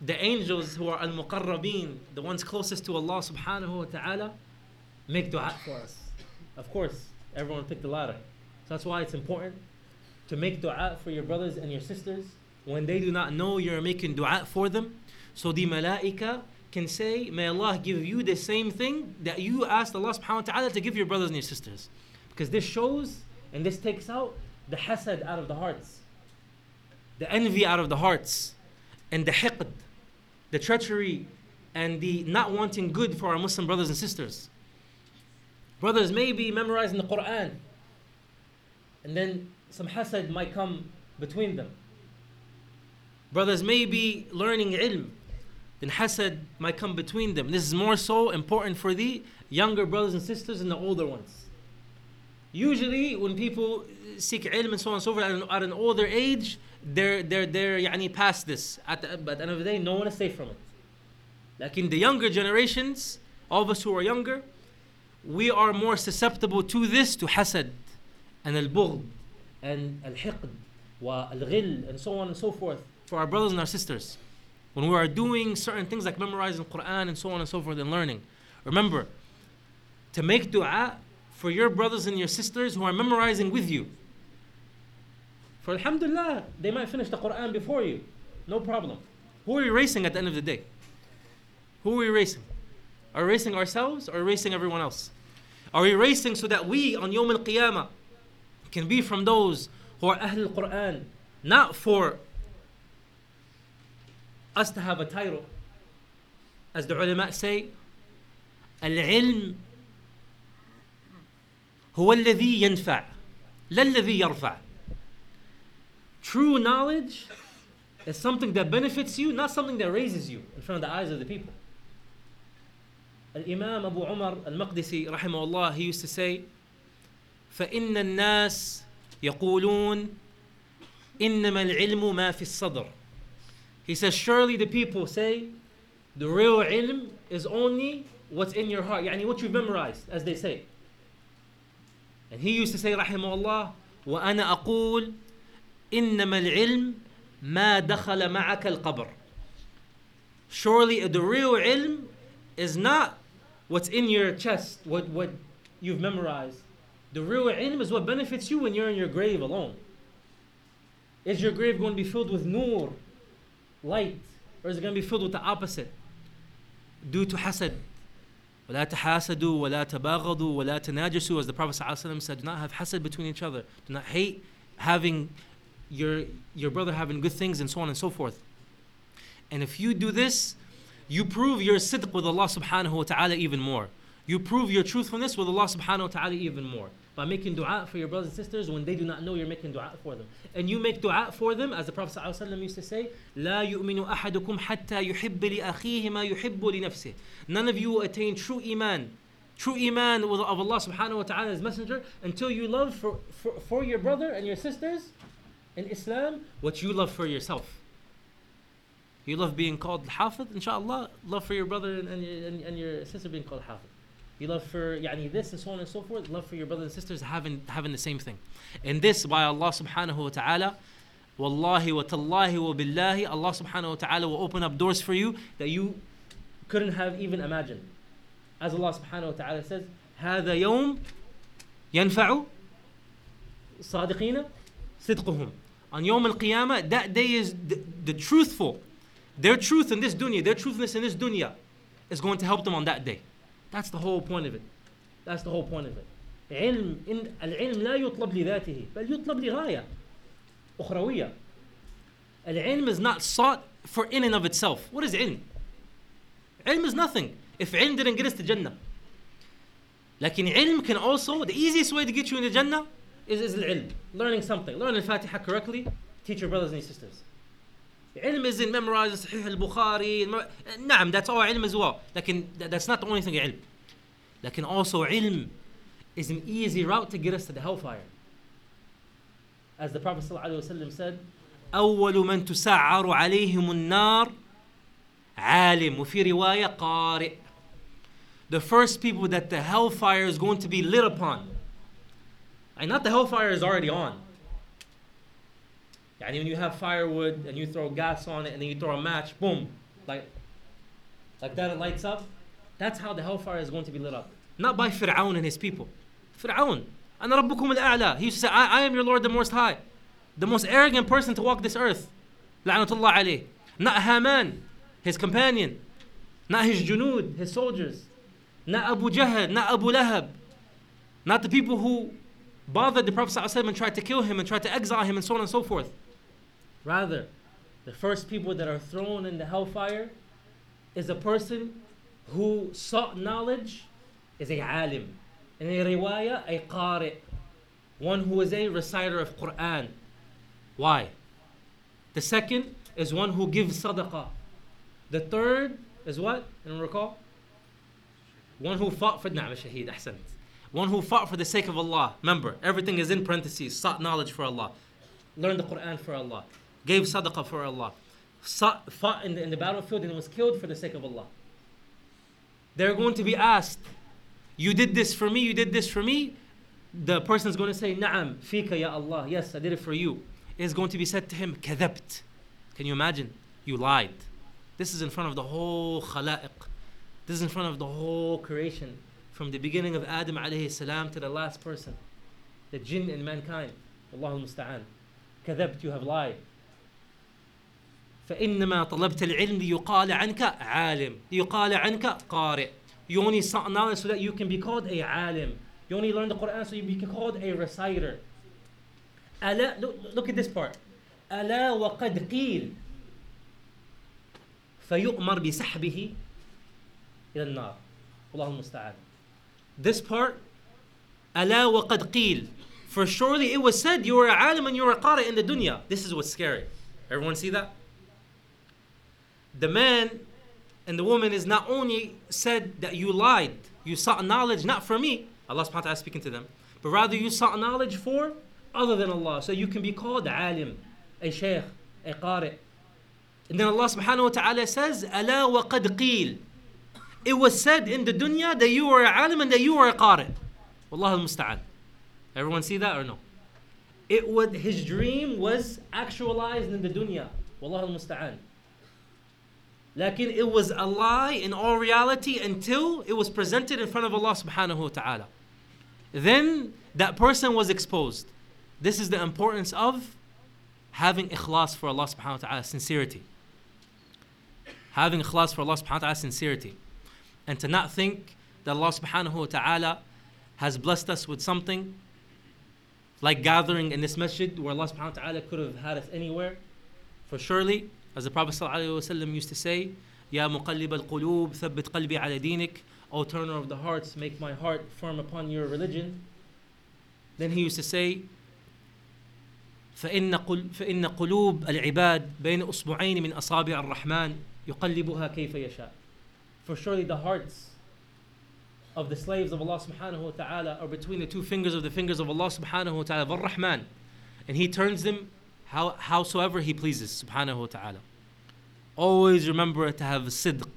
the angels who are al muqarrabeen, the ones closest to Allah subhanahu wa ta'ala, make dua for us. Of course, everyone picked the latter. So that's why it's important to make dua for your brothers and your sisters when they do not know you're making dua for them. So the malaika can say, May Allah give you the same thing that you asked Allah subhanahu wa ta'ala to give your brothers and your sisters. Because this shows and this takes out the hasad out of the hearts, the envy out of the hearts, and the hiqd the treachery and the not wanting good for our Muslim brothers and sisters. Brothers may be memorizing the Quran, and then some hasad might come between them. Brothers may be learning ilm, then hasad might come between them. This is more so important for the younger brothers and sisters and the older ones. Usually, when people seek ilm and so on and so forth at an, at an older age, they're they're they're يعني past this. At the, but at the end of the day, no one is safe from it. Like in the younger generations, all of us who are younger, we are more susceptible to this, to hasad and al-bughd and al-hiqd wa al-ghil and so on and so forth for our brothers and our sisters. When we are doing certain things like memorizing Quran and so on and so forth and learning, remember to make dua for your brothers and your sisters who are memorizing with you. For Alhamdulillah, they might finish the Quran before you. No problem. Who are you racing at the end of the day? Who are we racing? Are we racing ourselves or racing everyone else? Are we racing so that we on Yom Al Qiyamah can be from those who are Ahl al-Quran, not for us to have a title. As the ulama say, العلم هو الذي ينفع لا الذي يرفع. True knowledge is something that benefits you, not something that raises you in front of the eyes of the people. Al-Imam Abu Umar al-Maqdisi rahimahullah, he used to say, فإن الناس يقولون إنما العلم ما في الصدر. He says, surely the people say, the real ilm is only what's in your heart, يعني what you've memorized, as they say. And he used to say, رحمه الله, وأنا أقول إنما العلم ما دخل معك القبر. Surely the real ilm is not what's in your chest, what, what you've memorized. The real ilm is what benefits you when you're in your grave alone. Is your grave going to be filled with nur, light, or is it going to be filled with the opposite? Due to hasad. ولا تحاسدوا ولا تباغضوا ولا تناجسوا as the Prophet ﷺ said do not have hasad between each other do not hate having your your brother having good things and so on and so forth and if you do this you prove your sidq with Allah subhanahu wa ta'ala even more you prove your truthfulness with Allah subhanahu wa ta'ala even more by making dua for your brothers and sisters when they do not know you're making dua for them. And you make dua for them, as the Prophet ﷺ used to say, لا يؤمن أحدكم حتى يحب لأخيه ما يحب لنفسه. None of you will attain true iman, true iman of Allah subhanahu wa ta'ala as messenger until you love for, for, for your brother and your sisters in Islam what you love for yourself. You love being called Hafid, inshallah, love for your brother and, and, and your sister being called Hafid. You love for yani this and so on and so forth. Love for your brothers and sisters having having the same thing. And this by Allah subhanahu wa ta'ala. Wallahi wa tallahi wa billahi. Allah subhanahu wa ta'ala will open up doors for you that you couldn't have even imagined. As Allah subhanahu wa ta'ala says, هذا يوم ينفع صادقين صدقهم. On Yawm al-Qiyamah, that day is the, the truthful. Their truth in this dunya, their truthfulness in this dunya is going to help them on that day. That's the whole point of it. That's the whole point of it. علم إن العلم لا يطلب لذاته بل يطلب لغاية أخروية. العلم is not sought for in and of itself. What is علم? علم is nothing. If علم didn't get us to Jannah. لكن علم can also, the easiest way to get you into Jannah is, is العلم. Learning something. Learn al-Fatiha correctly. Teach your brothers and sisters. علم isn't memorizing صحيح البخاري نعم that's all علم as well لكن that's not the only thing علم لكن also علم is an easy route to get us to the hellfire as the Prophet ﷺ said أول من تسعر عليهم النار عالم وفي رواية قارئ the first people that the hellfire is going to be lit upon and not the hellfire is already on and when you have firewood and you throw gas on it and then you throw a match, boom, like, like that it lights up. That's how the hellfire is going to be lit up. Not by Fir'aun and his people. Fir'aun, أنا ربكم الأعلى. He used to say, I, I am your Lord the Most High. The most arrogant person to walk this earth. La'natullah alayh. Not Haman, his companion. Not his junood, his soldiers. Not Abu Jahl, not Abu Lahab. Not the people who bothered the Prophet ﷺ and tried to kill him and tried to exile him and so on and so forth. Rather, the first people that are thrown in the hellfire is a person who sought knowledge, is a alim. In a riwayah, a qari, one who is a reciter of Quran. Why? The second is one who gives sadaqah. The third is what? And recall? One who fought for na'am shaheed, ahsant. One who fought for the sake of Allah. Remember, everything is in parentheses. Sought knowledge for Allah. Learned the Quran for Allah gave sadaqah for Allah, fought in the, in the battlefield and was killed for the sake of Allah. They're going to be asked, You did this for me, you did this for me. The person is going to say, Na'am, fika ya Allah. Yes, I did it for you. It is going to be said to him, Kadhabt. Can you imagine? You lied. This is in front of the whole khala'iq. This is in front of the whole creation. From the beginning of Adam alayhi salam to the last person. The jinn and mankind. Allahu musta'an. Kadhabt, you have lied. فإنما طلبت العلم ليقال عنك عالم ليقال عنك قارئ You only sought knowledge so that you can be called a alim. You only learn the Quran so you can be called a reciter. ألا look, look at this part ألا وقد قيل فيؤمر بسحبه إلى النار الله المستعان This part ألا وقد قيل For surely it was said you were a alim and you were a qari in the dunya. This is what's scary. Everyone see that? the man and the woman is not only said that you lied, you sought knowledge not for me, Allah subhanahu wa ta'ala speaking to them, but rather you sought knowledge for other than Allah. So you can be called alim, a shaykh, a qari. And then Allah subhanahu wa ta'ala says, Ala wa qad qil. It was said in the dunya that you were a alim and that you were a qari. Allah al. Everyone see that or no? It would, his dream was actualized in the dunya. Wallah al musta'an. Lakin it was a lie in all reality until it was presented in front of Allah subhanahu wa ta'ala. Then that person was exposed. This is the importance of having ikhlas for Allah subhanahu wa ta'ala, sincerity. Having ikhlas for Allah subhanahu wa ta'ala, sincerity. And to not think that Allah subhanahu wa ta'ala has blessed us with something like gathering in this masjid where Allah subhanahu wa ta'ala could have had us anywhere. For surely, as the Prophet ﷺ used to say, Ya muqallib al-qulub, thabbit qalbi ala dinik, O turner of the hearts, make my heart firm upon your religion. Then he used to say, فإن, قل فإن قلوب العباد بين أصبعين من أصابع الرحمن يقلبها كيف يشاء. For surely the hearts of the slaves of Allah subhanahu wa ta'ala are between the two fingers of the fingers of Allah subhanahu wa ta'ala, Ar-Rahman. And He turns them how, howsoever He pleases, subhanahu wa ta'ala. Always remember to have sidq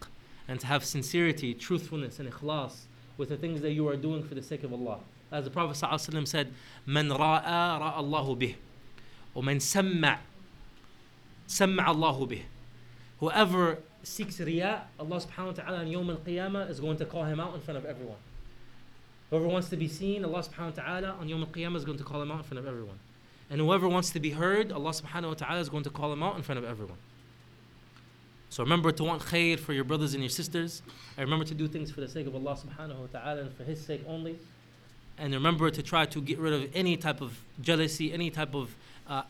and to have sincerity, truthfulness, and ikhlas with the things that you are doing for the sake of Allah. As the Prophet ﷺ said, من راى راى الله به ومن سمع سمع الله به Whoever seeks riyah, Allah subhanahu wa ta'ala on Yawm al-Qiyamah is going to call him out in front of everyone. Whoever wants to be seen, Allah subhanahu wa ta'ala on Yawm al-Qiyamah is going to call him out in front of everyone. And whoever wants to be heard, Allah subhanahu wa ta'ala is going to call him out in front of everyone. So remember to want khair for your brothers and your sisters. And remember to do things for the sake of Allah subhanahu wa ta'ala and for His sake only. And remember to try to get rid of any type of jealousy, any type of uh,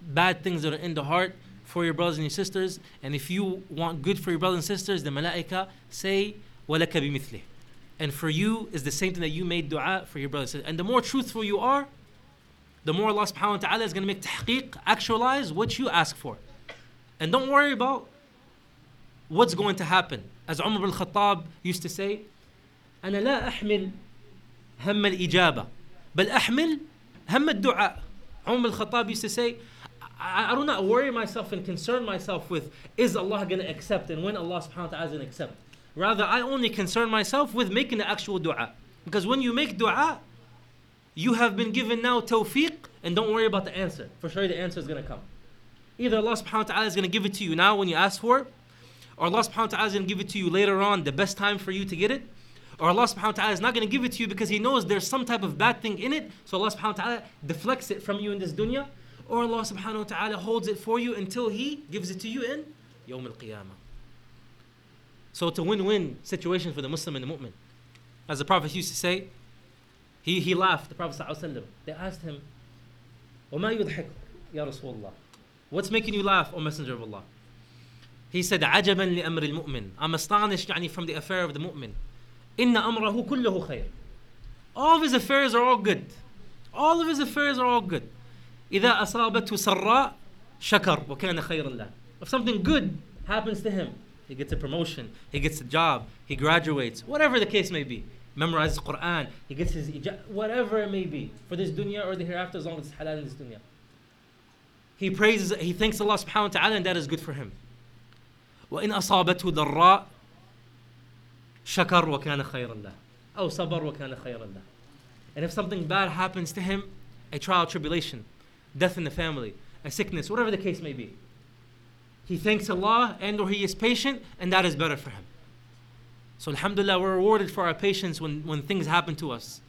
bad things that are in the heart for your brothers and your sisters. And if you want good for your brothers and sisters, the malaika say, وَلَكَ بِمِثْلِهِ And for you is the same thing that you made dua for your brothers. And the more truthful you are, the more Allah subhanahu wa ta'ala is going to make tahqiq, actualize what you ask for. And don't worry about what's going to happen. As Umar bin Khattab used to say, أنا لا أحمل هم الإجابة بل أحمل هم الدعاء. Umar bin Khattab used to say, I, I do not worry myself and concern myself with is Allah going to accept and when Allah subhanahu wa ta'ala is going to accept. Rather, I only concern myself with making the actual dua. Because when you make dua, you have been given now tawfiq and don't worry about the answer. For sure the answer is going to come. Either Allah subhanahu wa ta'ala is going to give it to you now when you ask for it, or Allah subhanahu wa ta'ala is going to give it to you later on, the best time for you to get it. Or Allah subhanahu wa ta'ala is not going to give it to you because He knows there's some type of bad thing in it. So Allah subhanahu wa ta'ala deflects it from you in this dunya. Or Allah subhanahu wa ta'ala holds it for you until He gives it to you in Yawm al Qiyamah. So it's a win win situation for the Muslim and the Mu'min. As the Prophet used to say, he, he laughed, the Prophet ﷺ. They asked him, وَمَا يُضْحِكُ يا رسول الله What's making you laugh, O Messenger of Allah? He said, عَجَبًا لِأَمْرِ الْمُؤْمِنِ I'm astonished يعني, from the affair of the mu'min. إِنَّ أَمْرَهُ كُلُّهُ خَيْرٌ All of his affairs are all good. All of his affairs are all good. إِذَا أَصَابَتْهُ سَرَّاء شَكَرْ وَكَانَ خَيْرًا لَهُ If something good happens to him, he gets a promotion, he gets a job, he graduates, whatever the case may be, memorizes Quran, he gets his ijab, whatever it may be, for this dunya or the hereafter, as long as it's halal in this dunya. He praises, he thanks Allah subhanahu wa ta'ala, and that is good for him. وإن أصابته ضراء شكر وكان خيرا له أو صبر وكان خيرا له And if something bad happens to him, a trial, tribulation, death in the family, a sickness, whatever the case may be, he thanks Allah and or he is patient and that is better for him. So alhamdulillah, we're rewarded for our patience when, when things happen to us.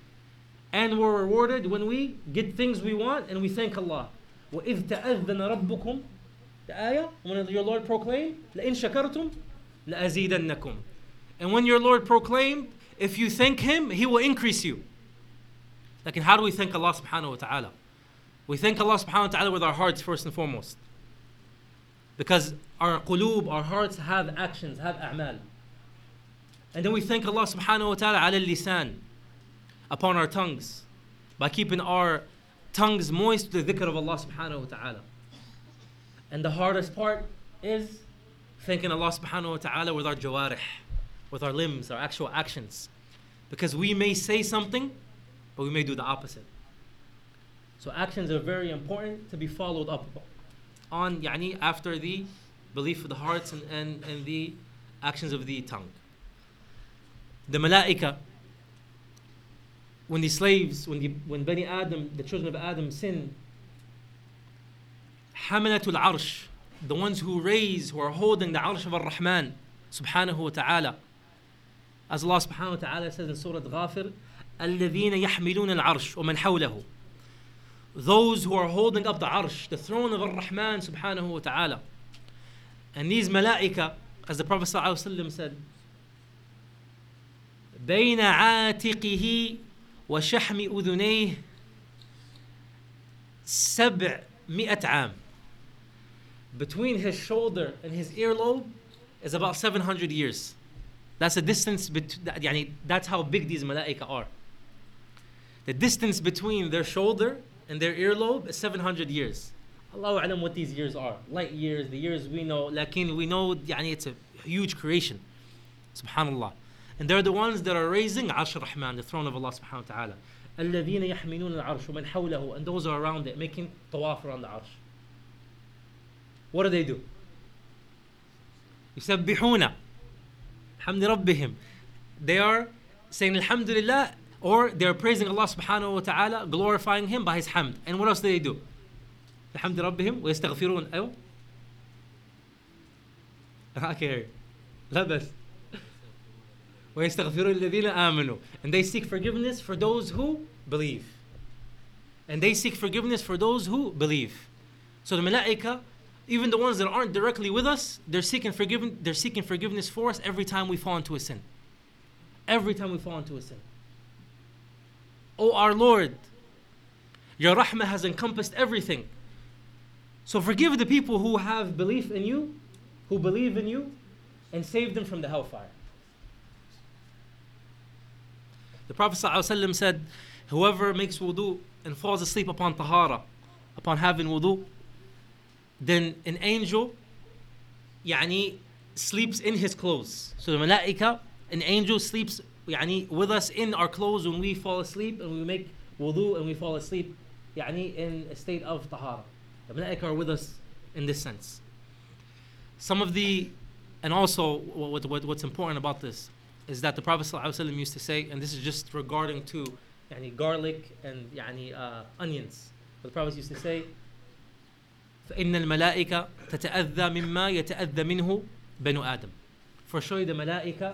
And we're rewarded when we get things we want and we thank Allah. وَإِذْ تَأَذَّنَ رَبُّكُمْ The ayah, when your Lord proclaimed, لَإِن شَكَرْتُمْ لَأَزِيدَنَّكُمْ And when your Lord proclaimed, if you thank Him, He will increase you. Like, how do we thank Allah subhanahu wa ta'ala? We thank Allah subhanahu wa ta'ala with our hearts first and foremost. Because our qulub, our hearts have actions, have a'mal. And then we thank Allah subhanahu wa ta'ala ala lisan, upon our tongues, by keeping our tongues moist with the dhikr of Allah subhanahu wa ta'ala. And the hardest part is thanking Allah subhanahu wa ta'ala with our jawarih, with our limbs, our actual actions. Because we may say something, but we may do the opposite. So actions are very important to be followed up on yani after the belief of the hearts and, and, and the actions of the tongue The malaika, when the slaves, when the when Bani Adam, the children of Adam sin, Hamalatul Arsh, the ones who raise, who are holding the Arsh of Ar-Rahman, subhanahu wa ta'ala. As Allah subhanahu wa ta'ala says in Surah Ghafir, الذين يحملون العرش ومن حوله those who are holding up the arsh, the throne of Ar-Rahman subhanahu wa ta'ala. And these malaika, as the Prophet ﷺ said, بين عاتقه وشحم أذنيه سبعمائة عام Between his shoulder and his earlobe is about 700 years. That's the distance, bet- يعني, that's how big these malaika are. The distance between their shoulder and their earlobe is 700 years. Allah alam what these years are. Light years, the years we know. Lakin we know يعني, it's a huge creation. Subhanallah. And they're the ones that are raising Arsh Rahman, the throne of Allah subhanahu wa ta'ala. الذين يحملون العرش ومن حوله and those are around it making tawaf around the arsh. What do they do? يسبحون حمد ربهم. They are saying Alhamdulillah or they're praising Allah subhanahu wa ta'ala, glorifying Him by His hamd. And what else do they do? الحمد ربهم ويستغفرون أيوه I can hear you. لا بس ويستغفرون الذين آمنوا and they seek forgiveness for those who believe and they seek forgiveness for those who believe so the malaika even the ones that aren't directly with us they're seeking forgiveness they're seeking forgiveness for us every time we fall into a sin every time we fall into a sin oh our lord your rahmah has encompassed everything so forgive the people who have belief in you who believe in you and save them from the hellfire the Prophet ﷺ said, Whoever makes wudu and falls asleep upon tahara, upon having wudu, then an angel يعني, sleeps in his clothes. So the malaika, an angel sleeps يعني, with us in our clothes when we fall asleep and we make wudu and we fall asleep يعني, in a state of tahara. The malaika are with us in this sense. Some of the, and also what, what, what's important about this, is that the Prophet ﷺ used to say, and this is just regarding to يعني, garlic and يعني, uh, onions. But the Prophet used to say, فإن الملائكة تتأذى مما يتأذى منه بنو آدم. For sure the malaika,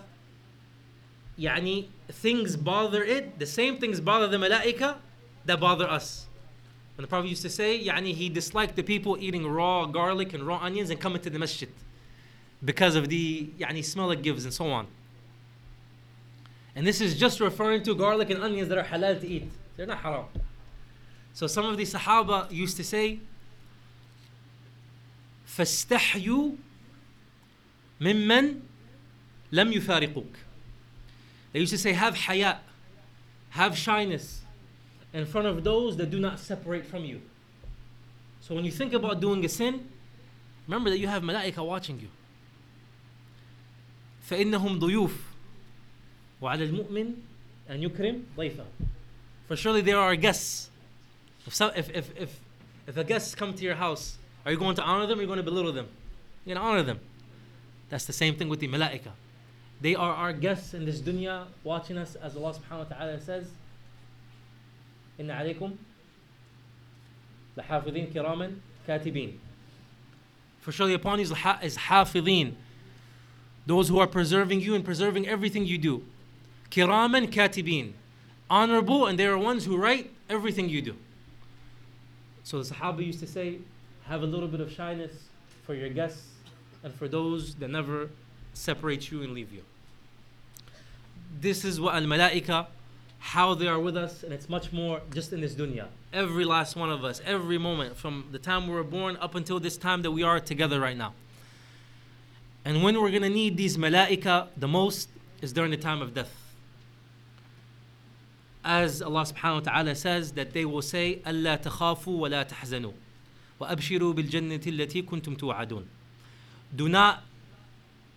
يعني things bother it, the same things bother the malaika that bother us. And the Prophet used to say, يعني he disliked the people eating raw garlic and raw onions and coming to the masjid because of the يعني smell it gives and so on. And this is just referring to garlic and onions that are halal to eat. They're not haram. So some of the Sahaba used to say, فاستحيوا ممن لم يفارقوك. They used to say, have hayat, have shyness in front of those that do not separate from you. So when you think about doing a sin, remember that you have malaika watching you. فإنهم ضيوف وعلى المؤمن أن يكرم ضيفه. For surely there are guests. If, some, if, if, if, if a guest come to your house, are you going to honor them or are you going to belittle them? You're going to honor them. That's the same thing with the malaika. They are our guests in this dunya watching us as Allah subhanahu wa ta'ala says, إن عليكم لحافظين كراما كاتبين. For surely upon you is حافظين. Those who are preserving you and preserving everything you do. Kiraman katibin. Honorable, and they are ones who write everything you do. So the Sahaba used to say, have a little bit of shyness for your guests and for those that never separate you and leave you. This is what al malaika how they are with us, and it's much more just in this dunya. Every last one of us, every moment from the time we were born up until this time that we are together right now. And when we're going to need these malaika the most is during the time of death As Allah subhanahu wa ta'ala says, that they will say, أَلَّا تَخَافُوا وَلَا تَحْزَنُوا وَأَبْشِرُوا بِالْجَنَّةِ الَّتِي كُنْتُمْ تُوعَدُونَ Do not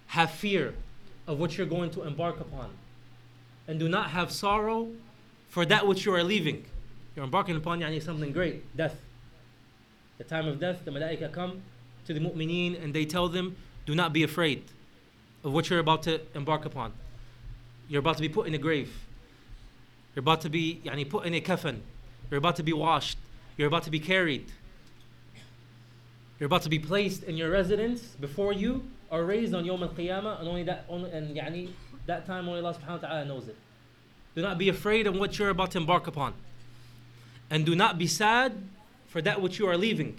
have fear of what you're going to embark upon. And do not have sorrow for that which you are leaving. You're embarking upon yani, something great, death. The time of death, the malaika come to the mu'mineen and they tell them, do not be afraid of what you're about to embark upon. You're about to be put in a grave. You're about to be yani, put in a coffin. You're about to be washed. You're about to be carried. You're about to be placed in your residence before you are raised on Yom Al Qiyamah, and only that, only, and yani, that time only Allah subhanahu wa ta'ala knows it. Do not be afraid of what you're about to embark upon. And do not be sad for that which you are leaving.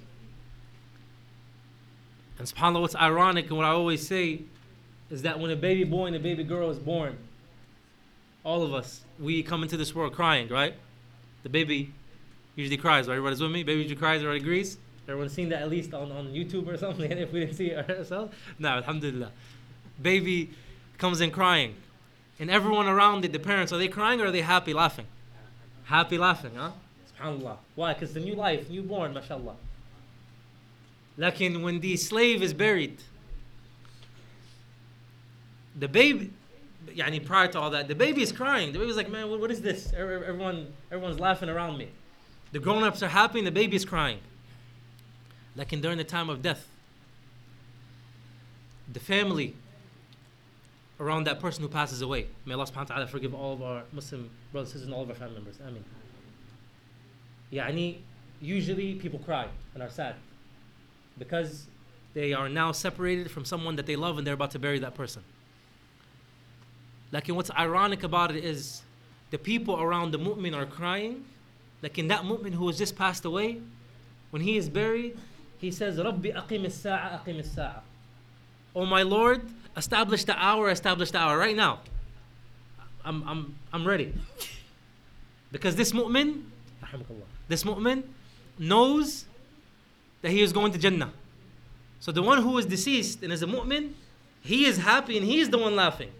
And subhanAllah, what's ironic and what I always say is that when a baby boy and a baby girl is born, all of us, we come into this world crying, right? The baby usually cries, right? Everybody's with me? Baby usually cries, everybody agrees? Everyone's seen that at least on, on YouTube or something, And if we didn't see it ourselves. No, alhamdulillah. Baby comes in crying. And everyone around it, the parents, are they crying or are they happy laughing? Happy laughing, huh? SubhanAllah. Why? Because the new life, newborn, mashallah. Like when the slave is buried, the baby, yani prior to all that, the baby is crying. The baby's like, man, what, what is this? Everyone, everyone's laughing around me. The grown-ups are happy and the baby is crying. Like in during the time of death, the family around that person who passes away. May Allah subhanahu wa ta'ala forgive all of our Muslim brothers and sisters and all of our family members. Ameen. Yani, usually people cry and are sad because they are now separated from someone that they love and they're about to bury that person. Like, and what's ironic about it is the people around the mu'min are crying. Like in that mu'min who has just passed away, when he is buried, he says, Rabbi aqim as-sa'a, aqim as-sa'a. Oh my Lord, establish the hour, establish the hour right now. I'm, I'm, I'm ready. Because this mu'min, this mu'min knows that he is going to Jannah. So the one who is deceased and is a mu'min, he is happy and he is the one laughing.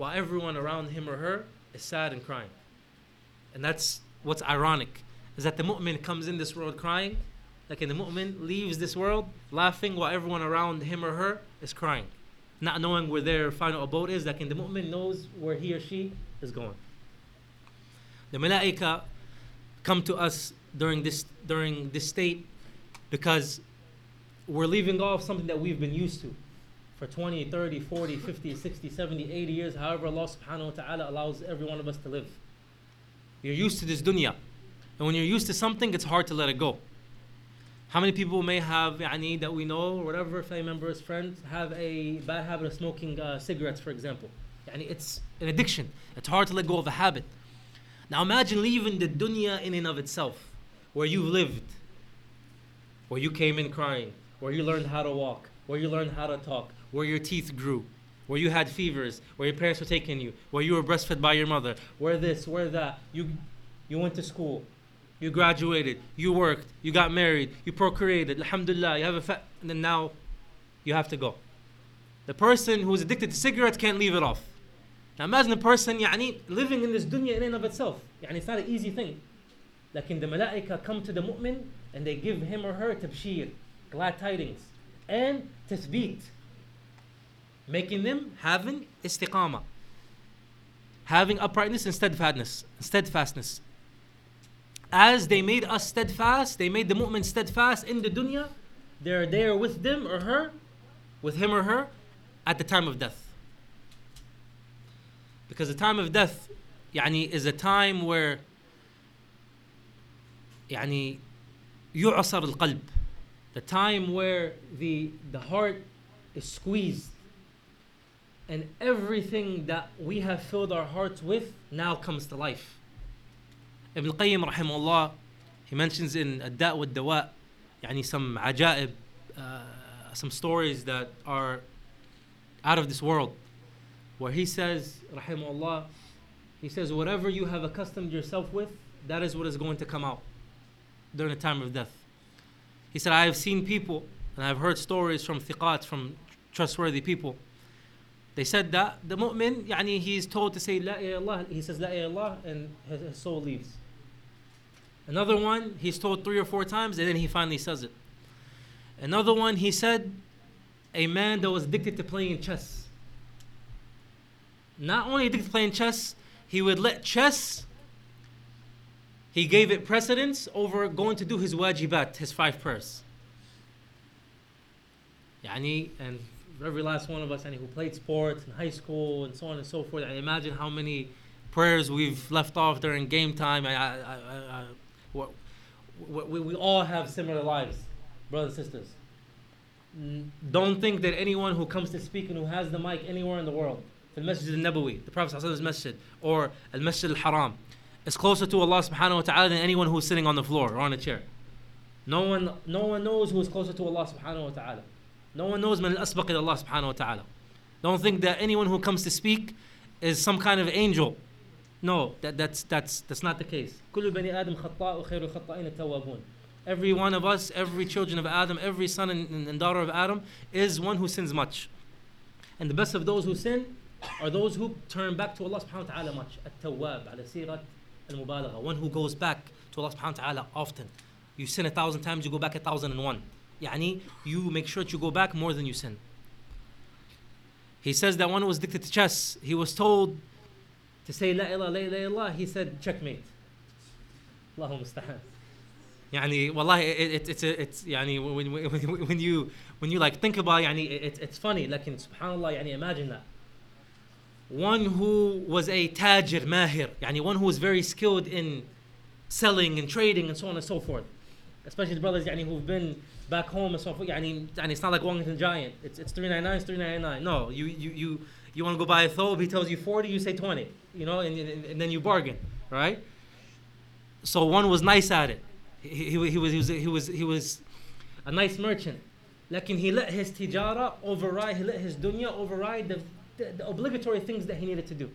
While everyone around him or her is sad and crying. And that's what's ironic, is that the mu'min comes in this world crying, like in the mu'min leaves this world laughing while everyone around him or her is crying not knowing where their final abode is, like in the mu'min knows where he or she is going. The malaika come to us during this during this state because we're leaving off something that we've been used to for 20, 30, 40, 50, 60, 70, 80 years, however Allah subhanahu wa ta'ala allows every one of us to live. You're used to this dunya. And when you're used to something, it's hard to let it go. How many people may have, yani, that we know, or whatever, family members, friends, have a bad habit of smoking uh, cigarettes, for example? Yani, it's an addiction. It's hard to let go of a habit. Now imagine leaving the dunya in and of itself, where you lived, where you came in crying, where you learned how to walk, where you learned how to talk, where your teeth grew, where you had fevers, where your parents were taking you, where you were breastfed by your mother, where this, where that. You, you went to school, you graduated, you worked, you got married, you procreated, alhamdulillah, you have a fa- and then now you have to go. The person who's addicted to cigarettes can't leave it off. Now imagine a person يعني, living in this dunya in and of itself. يعني, it's not an easy thing. Like in the malaika come to the mu'min and they give him or her tabshir, glad tidings, and tathbeet, making them having istiqama, having uprightness and steadfastness, steadfastness as they made us steadfast, they made the mu'min steadfast in the dunya, they're there with them or her, with him or her, at the time of death. Because the time of death يعني, is a time where يعني, يعصر القلب. The time where the, the heart is squeezed. and everything that we have filled our hearts with now comes to life. Ibn Qayyim rahimahullah, he mentions in Ad-Da' wa dawa yani some عجائب, uh, some stories that are out of this world, where he says, rahimahullah, he says, whatever you have accustomed yourself with, that is what is going to come out during the time of death. He said, I have seen people and I've heard stories from thiqat, from trustworthy people, they said that the mu'min, yani he's told to say La ilaha he says La ilaha and his, his soul leaves. Another one, he's told three or four times, and then he finally says it. Another one, he said, a man that was addicted to playing chess. Not only addicted to playing chess, he would let chess, he gave it precedence over going to do his wajibat, his five prayers. Yani, and every last one of us yani, who played sports in high school and so on and so forth, I imagine how many prayers we've left off during game time. I, I, I, we, we all have similar lives, brothers and sisters. Don't think that anyone who comes to speak and who has the mic anywhere in the world, the Masjid al-Nabawi, the Prophet's Masjid, or al-Masjid al-Haram, is closer to Allah subhanahu wa ta'ala than anyone who's sitting on the floor or on a chair. No one, no one knows who is closer to Allah subhanahu wa ta'ala. No one knows man al-asbaq Allah subhanahu wa ta'ala. Don't think that anyone who comes to speak is some kind of angel. No, that, that's, that's, that's not the case. كل بني آدم خطاء وخير الخطائين التوابون. Every one of us, every children of Adam, every son and, and daughter of Adam is one who sins much. And the best of those who sin are those who turn back to Allah subhanahu wa ta'ala much. At-tawwab, ala sirat al-mubalagha. One who goes back to Allah subhanahu wa ta'ala often. You sin a thousand times, you go back a thousand and one. Yani, you make sure that you go back more than you sin. He says that one who was addicted to chess, he was told to say La ilaha, la ilaha, he said checkmate. Allahumma musta'an. يعني والله it, it, it's it's يعني when, when, when you when you like think about يعني it, it's funny لكن سبحان الله يعني imagine that one who was a tajir mahir يعني one who was very skilled in selling and trading and so on and so forth especially the brothers يعني who've been back home and so forth يعني, يعني it's not like Wellington Giant it's, it's 399 it's 399 no you you you you want to go buy a thobe he tells you 40 you say 20 you know and, and, and then you bargain right so one was nice at it he, he, he, was, he, was, he, was, he was a nice merchant. Lakin he let his tijara override, he let his dunya override the, the, the, obligatory things that he needed to do.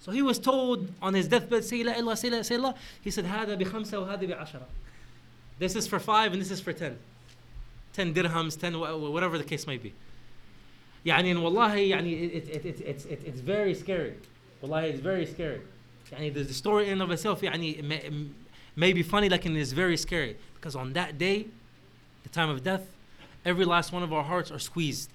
So he was told on his deathbed, say la ilaha, say la, say la. He said, هذا بخمسة وهذا بعشرة. This is for five and this is for ten. Ten dirhams, ten whatever the case may be. يعني and wallahi يعني it, it, it, it's, it, it's very scary. Wallahi it's very scary. يعني the, the story in of itself يعني may be funny, like, and it's very scary. Because on that day, the time of death, every last one of our hearts are squeezed.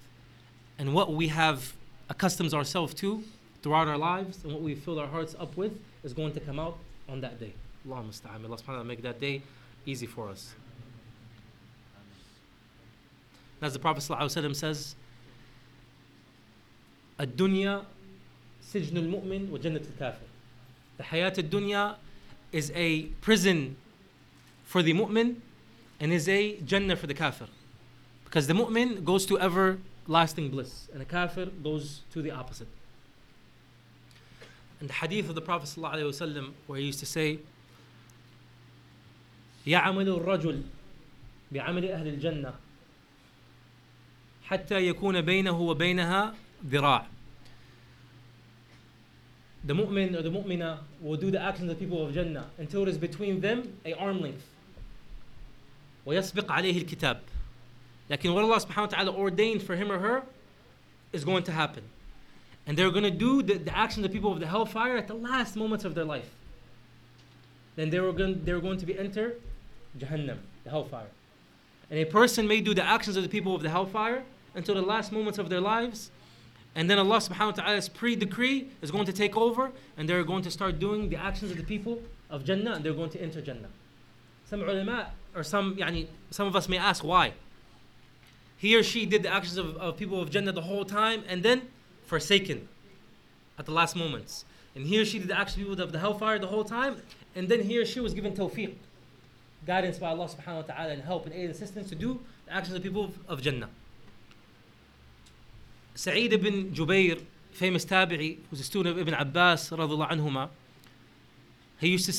And what we have accustomed ourselves to throughout our lives and what we fill our hearts up with is going to come out on that day. Allah musta'an. Allah subhanahu wa ta'ala make that day easy for us. As the Prophet ﷺ says, الدنيا سجن المؤمن وجنة الكافر. The hayat al-dunya is a prison for the mu'min and is a jannah for the kafir. Because the mu'min goes to everlasting bliss and the kafir goes to the opposite. And the hadith of the Prophet ﷺ where he used to say, يعمل الرجل بعمل أهل الجنة حتى يكون بينه وبينها ذراع the mu'min or the mu'mina will do the actions of the people of Jannah until it is between them a arm length. ويسبق عليه الكتاب. Lakin what Allah subhanahu wa ta'ala ordained for him or her is going to happen. And they're going to do the, the actions of the people of the hellfire at the last moments of their life. Then they were going, they were going to be enter Jahannam, the hellfire. And a person may do the actions of the people of the hellfire until the last moments of their lives and then Allah subhanahu wa ta'ala's pre-decree is going to take over and they're going to start doing the actions of the people of Jannah and they're going to enter Jannah. Some ulama or some yani, some of us may ask why. He or she did the actions of, of people of Jannah the whole time and then forsaken at the last moments. And he or she did the actions of people of the hellfire the whole time and then he or she was given tawfiq, guidance by Allah subhanahu wa ta'ala and help and aid and assistance to do the actions of people of, of Jannah. Jubair, famous tabi'i, who's a student of Ibn Abbas, radiallahu anhuma, he used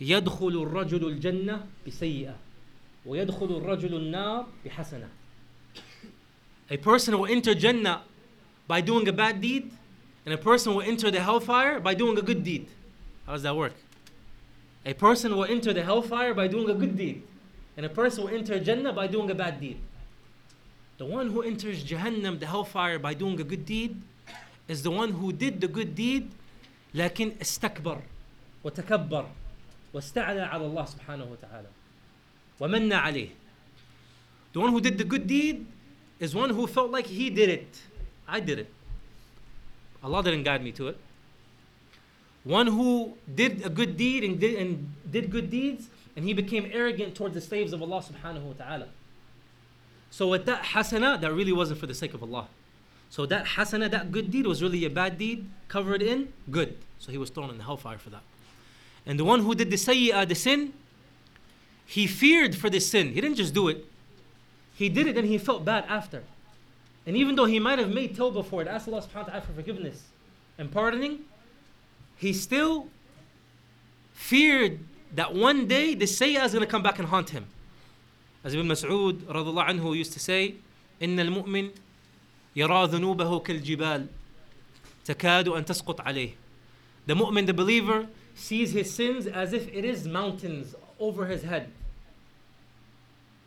يدخل الرجل الجنة بسيئة ويدخل الرجل النار بحسنة. A person will enter Jannah by doing a bad deed, And a person will enter the hellfire by doing a good deed. How does that work? A person will enter the hellfire by doing a good deed. And a person will enter Jannah by doing a bad deed. The one who enters Jahannam, the hellfire, by doing a good deed is the one who did the good deed لكن استكبر وتكبر واستعلى على الله سبحانه وتعالى ومن عليه The one who did the good deed is one who felt like he did it. I did it. Allah didn't guide me to it. One who did a good deed and did, and did good deeds and he became arrogant towards the slaves of Allah subhanahu wa ta'ala. So with that hasana, that really wasn't for the sake of Allah. So that hasana, that good deed was really a bad deed covered in good. So he was thrown in the hellfire for that. And the one who did the sayyah, the sin, he feared for the sin. He didn't just do it. He did it and he felt bad after. And even though he might have made tawbah for it, asked Allah subhanahu wa ta'ala for forgiveness and pardoning, he still feared that one day the sayyah is going to come back and haunt him. As Ibn Mas'ud radiallahu anhu used to say, إن المؤمن يرى ذنوبه كالجبال تكاد أن تسقط عليه. The mu'min, the believer, sees his sins as if it is mountains over his head.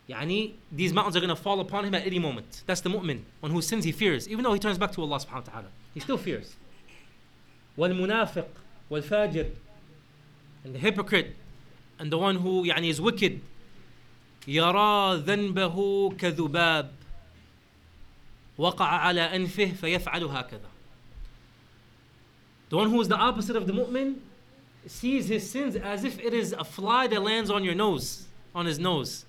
Yani, these mountains are going to fall upon him at any moment. That's the mu'min. One who sins, he fears. Even though he turns back to Allah subhanahu wa ta'ala. He still fears. والمنافق والفاجر and the hypocrite and the one who يعني is wicked يرى ذنبه كذباب وقع على أنفه فيفعل هكذا The one who is the opposite of the mu'min sees his sins as if it is a fly that lands on your nose, on his nose.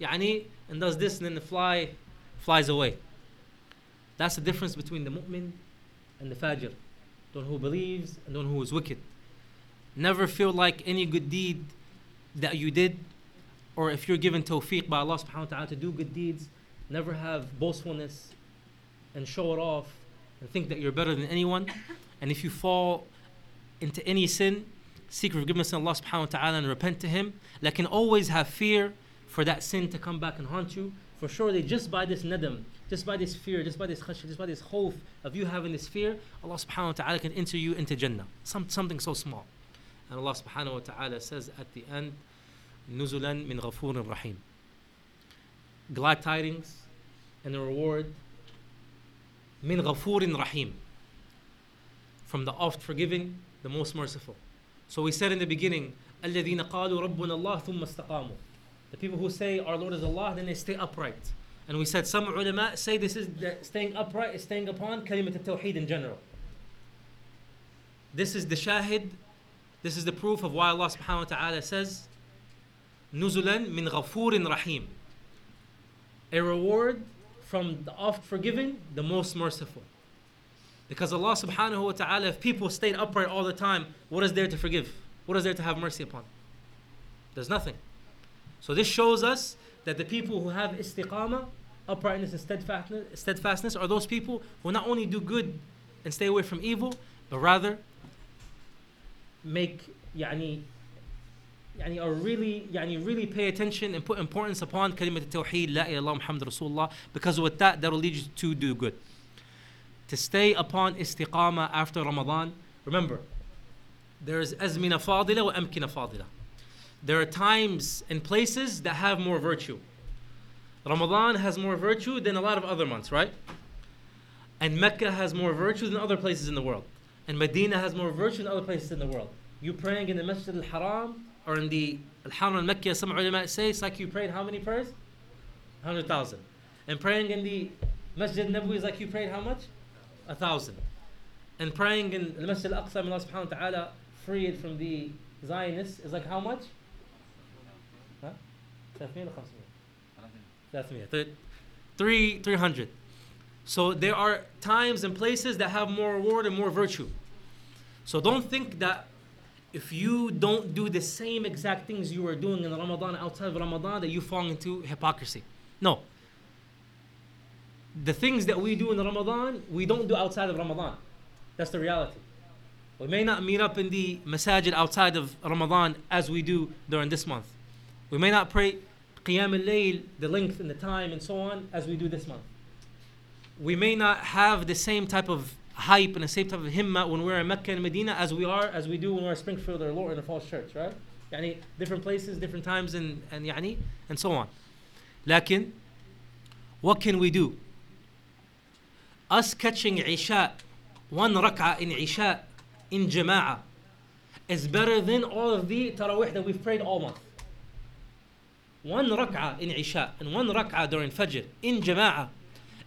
يعني, and does this and then the fly flies away. That's the difference between the mu'min and the fajir. The one who believes and the one who is wicked. Never feel like any good deed that you did or if you're given tawfiq by Allah subhanahu wa ta'ala to do good deeds, never have boastfulness and show it off and think that you're better than anyone. And if you fall into any sin, seek forgiveness in Allah subhanahu wa ta'ala and repent to Him. Like, always have fear for that sin to come back and haunt you. For surely just by this nadam, just by this fear, just by this khashya, just by this khawf of you having this fear, Allah subhanahu wa ta'ala can enter you into Jannah. Some, something so small. And Allah subhanahu wa ta'ala says at the end, Nuzulan min ghafurin rahim. Glad tidings and a reward min ghafurin rahim. From the oft forgiving, the most merciful. So we said in the beginning, الذين قالوا ربنا الله ثم استقاموا. The people who say our Lord is Allah, then they stay upright. And we said some ulama say this is staying upright is staying upon kalimat al-tawheed in general. This is the shahid, this is the proof of why Allah subhanahu wa ta'ala says, Nuzulan min ghafurin rahim. A reward from the oft forgiving, the most merciful. Because Allah subhanahu wa ta'ala, if people stayed upright all the time, what is there to forgive? What is there to have mercy upon? There's nothing. So this shows us that the people who have istiqamah, uprightness and steadfastness, steadfastness are those people who not only do good and stay away from evil, but rather make yani يعني or really يعني really pay attention and put importance upon kalimat tawheed la ilaha muhammad rasulullah because with that that will lead you to do good to stay upon istiqama after ramadan remember there is azmina fadila wa amkina fadila there are times and places that have more virtue ramadan has more virtue than a lot of other months right and mecca has more virtue than other places in the world and medina has more virtue than other places in the world you praying in the Masjid al-Haram or in the Al-Haram al-Makkah, some ulama say it's like you prayed how many prayers? 100,000. And praying in the Masjid Nabawi is like you prayed how much? A thousand. And praying in the Masjid al-Aqsa, Allah subhanahu wa ta'ala freed from the Zionists is like how much? Huh? 300. 300. So there are times and places that have more reward and more virtue. So don't think that if you don't do the same exact things you are doing in Ramadan outside of Ramadan, that you fall into hypocrisy. No. The things that we do in Ramadan, we don't do outside of Ramadan. That's the reality. We may not meet up in the masajid outside of Ramadan as we do during this month. We may not pray Qiyam al-Layl, the length and the time and so on, as we do this month. We may not have the same type of hype and the same type of himma when we're in Mecca and Medina as we are as we do when we're in Springfield or Lorton the Falls Church, right? Yani different places, different times, and and yani and so on. Lakin, what can we do? Us catching Isha, one rak'ah in Isha, in Jama'ah, is better than all of the Taraweeh that we've prayed all month. One rak'ah in Isha and one rak'ah during Fajr in Jama'ah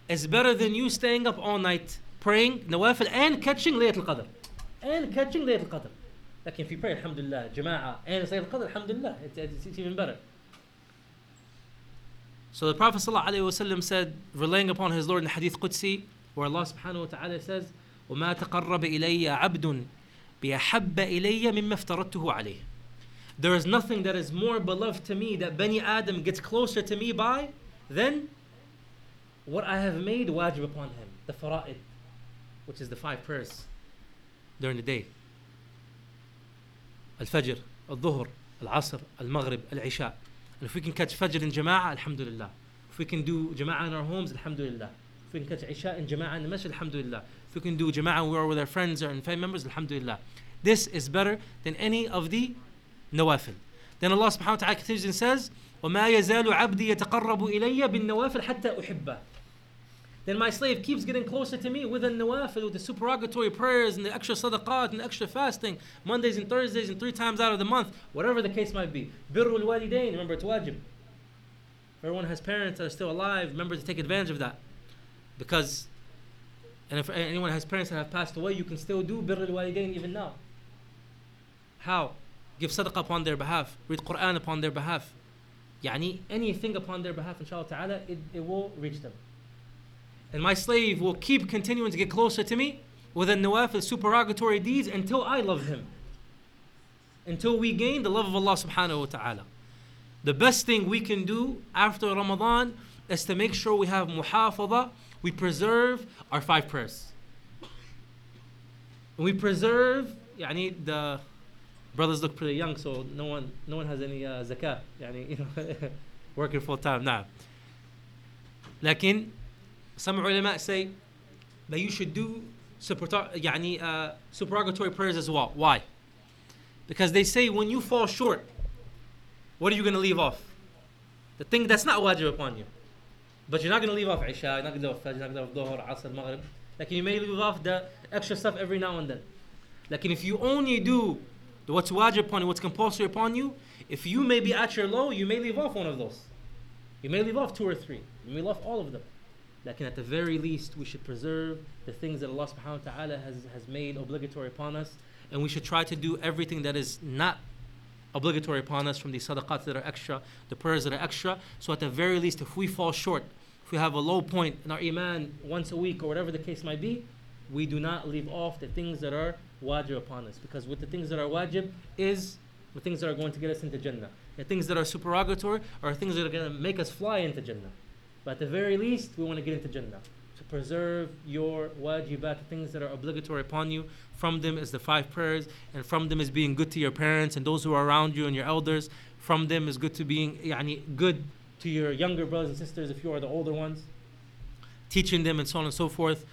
is better than you staying up all night praying Nawafil and catching Laylat al-Qadr. And catching Laylat al-Qadr. Like if you pray Alhamdulillah, Jama'ah, and Laylat al-Qadr, Alhamdulillah, it's, it's, it's even better. So the Prophet ﷺ said, relying upon his Lord in the Hadith Qudsi, where Allah subhanahu wa ta'ala says, وَمَا تَقَرَّبَ إِلَيَّ عَبْدٌ بِأَحَبَّ إِلَيَّ مِمَّا افْتَرَضْتُهُ عَلَيْهِ There is nothing that is more beloved to me that Bani Adam gets closer to me by than what I have made wajib upon him, the fara'id, which is the five prayers during the day. Al-Fajr, Al-Dhuhr, Al-Asr, Al-Maghrib, Al-Isha. And if we can catch Fajr in Jama'ah, Alhamdulillah. If we can do Jama'ah in our homes, Alhamdulillah. If we can catch Isha in Jama'ah in the Masjid, Alhamdulillah. If we can do Jama'ah where with our friends or and family members, Alhamdulillah. This is better than any of the nawafil. Then Allah subhanahu wa ta'ala continues and says, وَمَا يَزَالُ عَبْدِي يَتَقَرَّبُ إِلَيَّ بِالنَّوَافِلْ حَتَّى أُحِبَّهُ then my slave keeps getting closer to me with the nawafil, with the supererogatory prayers and the extra sadaqat and the extra fasting, Mondays and Thursdays and three times out of the month, whatever the case might be. Birrul walidain, remember it's wajib. If everyone has parents that are still alive, remember to take advantage of that. Because, and if anyone has parents that have passed away, you can still do birrul walidain even now. How? Give sadaqah upon their behalf, read Quran upon their behalf. Yani anything upon their behalf, inshallah ta'ala, it, it will reach them and my slave will keep continuing to get closer to me with the nawafil supererogatory deeds until I love him. Until we gain the love of Allah subhanahu wa ta'ala. The best thing we can do after Ramadan is to make sure we have muhafadha, we preserve our five prayers. We preserve, yani the brothers look pretty young, so no one no one has any uh, zakat, yani, you know, working full time. Nah. لكن some ulama say that you should do yani, uh, supererogatory prayers as well. Why? Because they say when you fall short, what are you going to leave off? The thing that's not wajib upon you. But you're not going to leave off Isha, you're not going to leave off Fajr, you're not going to leave off Dhuhr, Asr, Maghrib. Like you may leave off the extra stuff every now and then. Like if you only do what's wajib upon you, what's compulsory upon you, if you may be at your low, you may leave off one of those. You may leave off two or three. You may leave off all of them. Like at the very least, we should preserve the things that Allah subhanahu wa ta'ala has, has made obligatory upon us. And we should try to do everything that is not obligatory upon us from the sadaqat that are extra, the prayers that are extra. So at the very least, if we fall short, if we have a low point in our iman once a week or whatever the case might be, we do not leave off the things that are wajib upon us. Because with the things that are wajib is the things that are going to get us into Jannah. The things that are supererogatory are things that are going to make us fly into Jannah. But at the very least, we want to get into Jannah. To preserve your wajibat, the things that are obligatory upon you. From them is the five prayers, and from them is being good to your parents and those who are around you and your elders. From them is good to being yani, good to your younger brothers and sisters if you are the older ones. Teaching them and so on and so forth.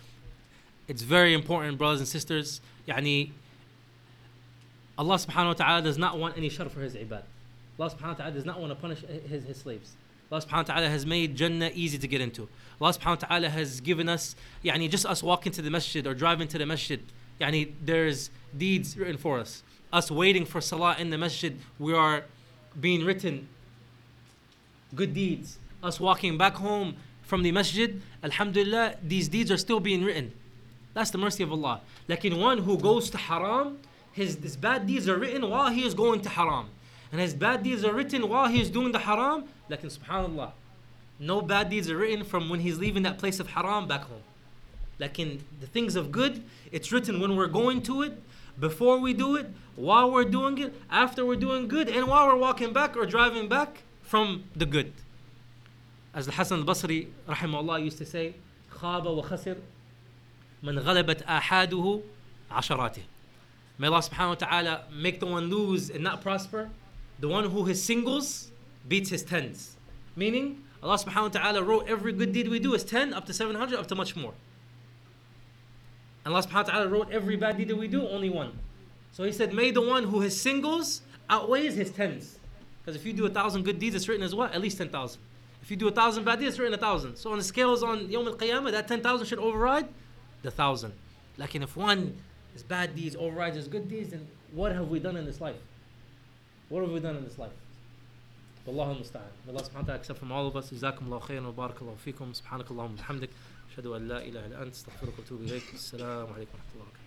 It's very important, brothers and sisters. Yani, Allah subhanahu wa ta'ala does not want any shar for his ibad. Allah subhanahu wa ta'ala does not want to punish his, his slaves. Allah subhanahu wa ta'ala has made Jannah easy to get into. Allah subhanahu wa ta'ala has given us, yani just us walking to the masjid or driving to the masjid, yani there's deeds written for us. Us waiting for salah in the masjid, we are being written good deeds. Us walking back home from the masjid, alhamdulillah, these deeds are still being written. That's the mercy of Allah. Like in one who goes to haram, his, his bad deeds are written while he is going to haram And his bad deeds are written while he is doing the haram. Like in subhanallah, no bad deeds are written from when he's leaving that place of haram back home. Like in the things of good, it's written when we're going to it, before we do it, while we're doing it, after we're doing good, and while we're walking back or driving back from the good. As the Hasan al-Basri, rahimahullah, used to say, خاب وخسر من غلبت آحاده عشراته. May Allah subhanahu wa ta'ala make the one lose and not prosper the one who his singles beats his tens. Meaning, Allah subhanahu wa ta'ala wrote every good deed we do is 10 up to 700 up to much more. And Allah subhanahu wa ta'ala wrote every bad deed that we do, only one. So he said, May the one who his singles outweighs his tens. Because if you do a thousand good deeds, it's written as what? At least 10,000. If you do a thousand bad deeds, it's written a thousand. So on the scales on Yom Al Qiyamah, that 10,000 should override the thousand. Like if one is bad deeds overrides his good deeds, then what have we done in this life? What have we done in this life? والله المستعان. Subhanahu wa ta'ala accept from all of us. جزاكم الله خيرا وبارك الله فيكم. سبحانك اللهم وبحمدك. أشهد أن لا إله إلا أنت. أستغفرك وأتوب إليك. السلام عليكم ورحمة الله وبركاته.